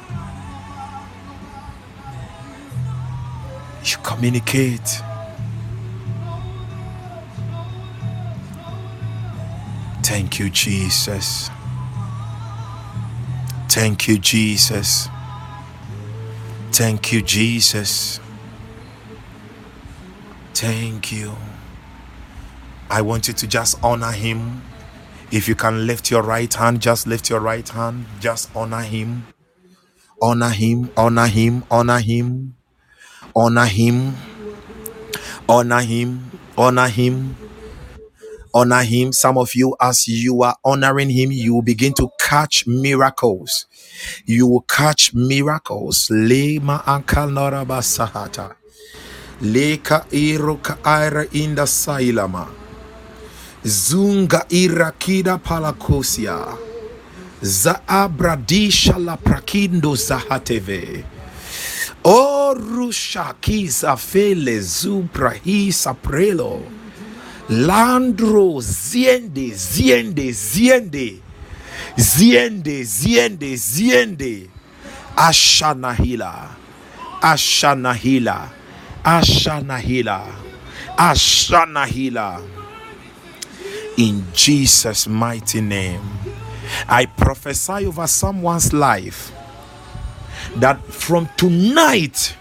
You communicate. Thank you, Jesus. Thank you, Jesus. Thank you, Jesus. Thank you. I want you to just honor him. If you can lift your right hand, just lift your right hand. Just honor him. Honor him. Honor him. Honor him. Honor him. Honor him. Honor him. Honor him. Some of you, as you are honoring him, you will begin to catch miracles. You will catch miracles. Lema ankaloraba sahata. Leka iroka ira inda sailama. Zunga irakida palakosia. Zaabradisha la prakindo zahateve. O rusha kiza fele zuprahisa prelo. Landro ziende ziende ziende. Ziende ziende ziende. Ashanahila. Ashanahila. Ashanahila. Ashanahila. In Jesus' mighty name. I prophesy over someone's life that from tonight,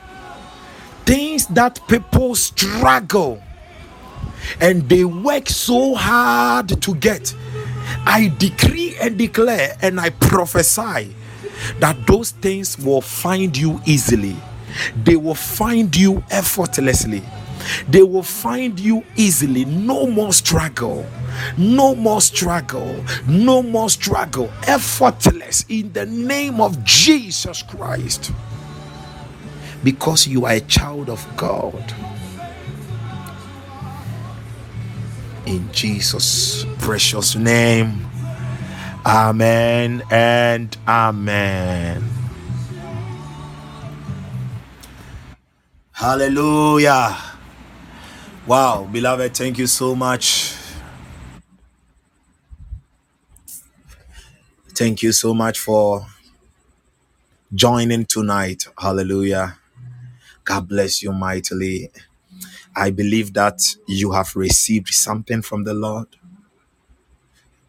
things that people struggle and they work so hard to get, I decree and declare and I prophesy that those things will find you easily, they will find you effortlessly. They will find you easily. No more struggle. No more struggle. No more struggle. Effortless in the name of Jesus Christ. Because you are a child of God. In Jesus' precious name. Amen and amen. Hallelujah. Wow, beloved, thank you so much. Thank you so much for joining tonight. Hallelujah. God bless you mightily. I believe that you have received something from the Lord,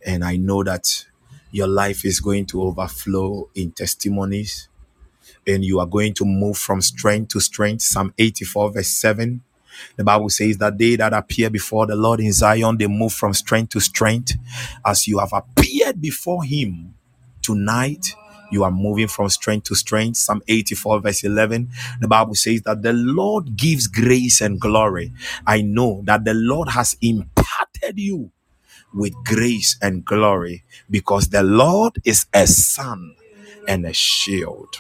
and I know that your life is going to overflow in testimonies, and you are going to move from strength to strength. Psalm 84, verse 7 the Bible says that they that appear before the Lord in Zion, they move from strength to strength. As you have appeared before Him tonight, you are moving from strength to strength. Psalm 84, verse 11. The Bible says that the Lord gives grace and glory. I know that the Lord has imparted you with grace and glory because the Lord is a sun and a shield.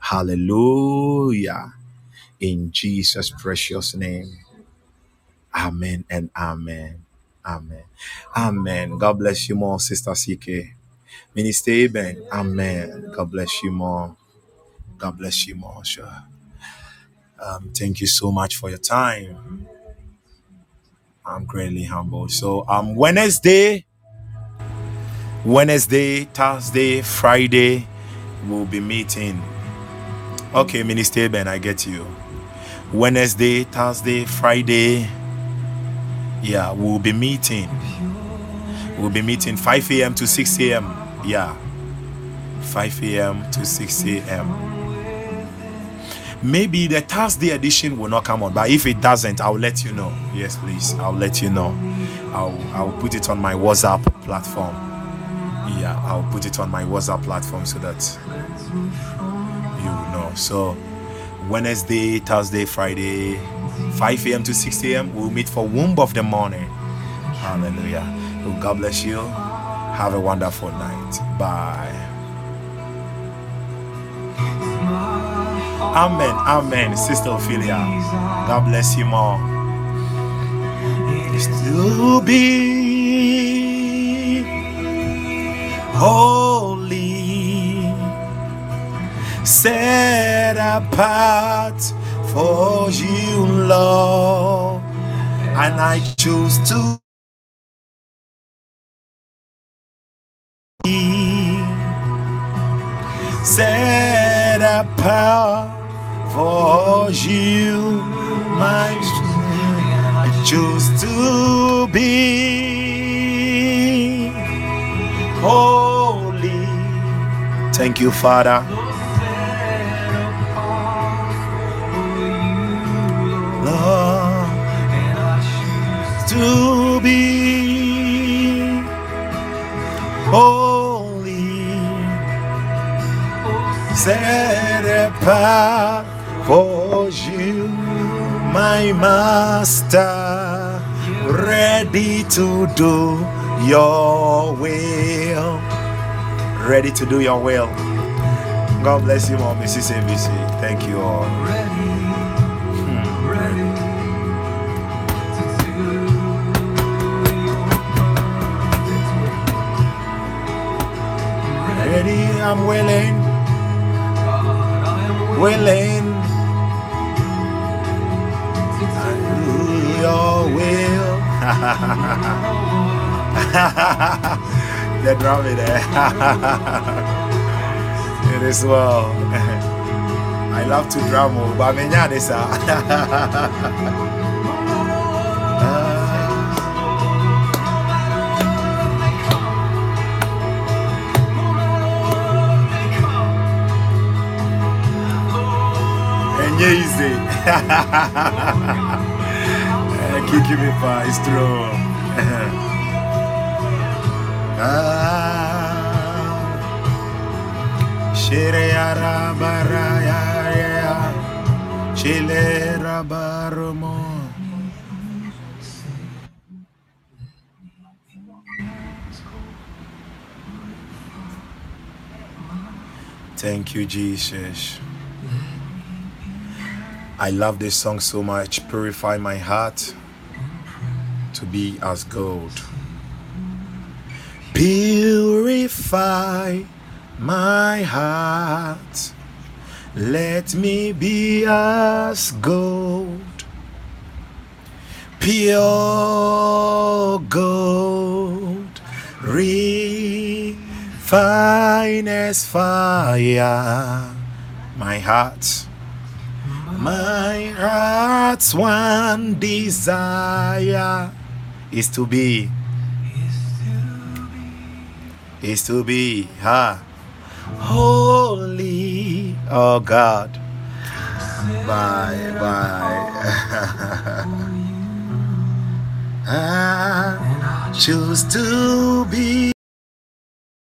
Hallelujah. In Jesus' precious name. Amen and amen. Amen. Amen. God bless you more, Sister CK. Minister Aben. Amen. God bless you more. God bless you more. Sure. Um, thank you so much for your time. I'm greatly humbled. So um Wednesday, Wednesday, Thursday, Friday, we'll be meeting. Okay, Minister Aben, I get you. Wednesday, Thursday, Friday. Yeah, we'll be meeting. We'll be meeting 5 a.m. to 6 a.m. Yeah. 5 a.m. to 6 a.m. Maybe the Thursday edition will not come on, but if it doesn't, I'll let you know. Yes, please. I'll let you know. I'll I'll put it on my WhatsApp platform. Yeah, I'll put it on my WhatsApp platform so that you know. So Wednesday, Thursday, Friday, 5 a.m. to 6 a.m. We'll meet for Womb of the Morning. Hallelujah. God bless you. Have a wonderful night. Bye. Amen. Amen. Sister Ophelia. God bless you more. Is to be holy, set apart for you, Lord, and I choose to set apart for you, my I choose to be holy. Thank you, Father. Lord, to be holy. Apart for you, my master, ready to do your will. Ready to do your will. God bless you, all, Mrs. ABC. Thank you all. Hmm. Ready, I'm willing, willing. to do your will. the drum in there. it is well. I love to drum, oh, but I'm easy. Kiki me pa, it's true. Shire arabara ya ya, Chile rabarumo. Thank you, Jesus. I love this song so much. Purify my heart to be as gold. Purify my heart. Let me be as gold. Pure gold. Refine as fire. My heart my heart's one desire is to be, is to be, huh? Holy, oh God. Bye, bye. I choose to be.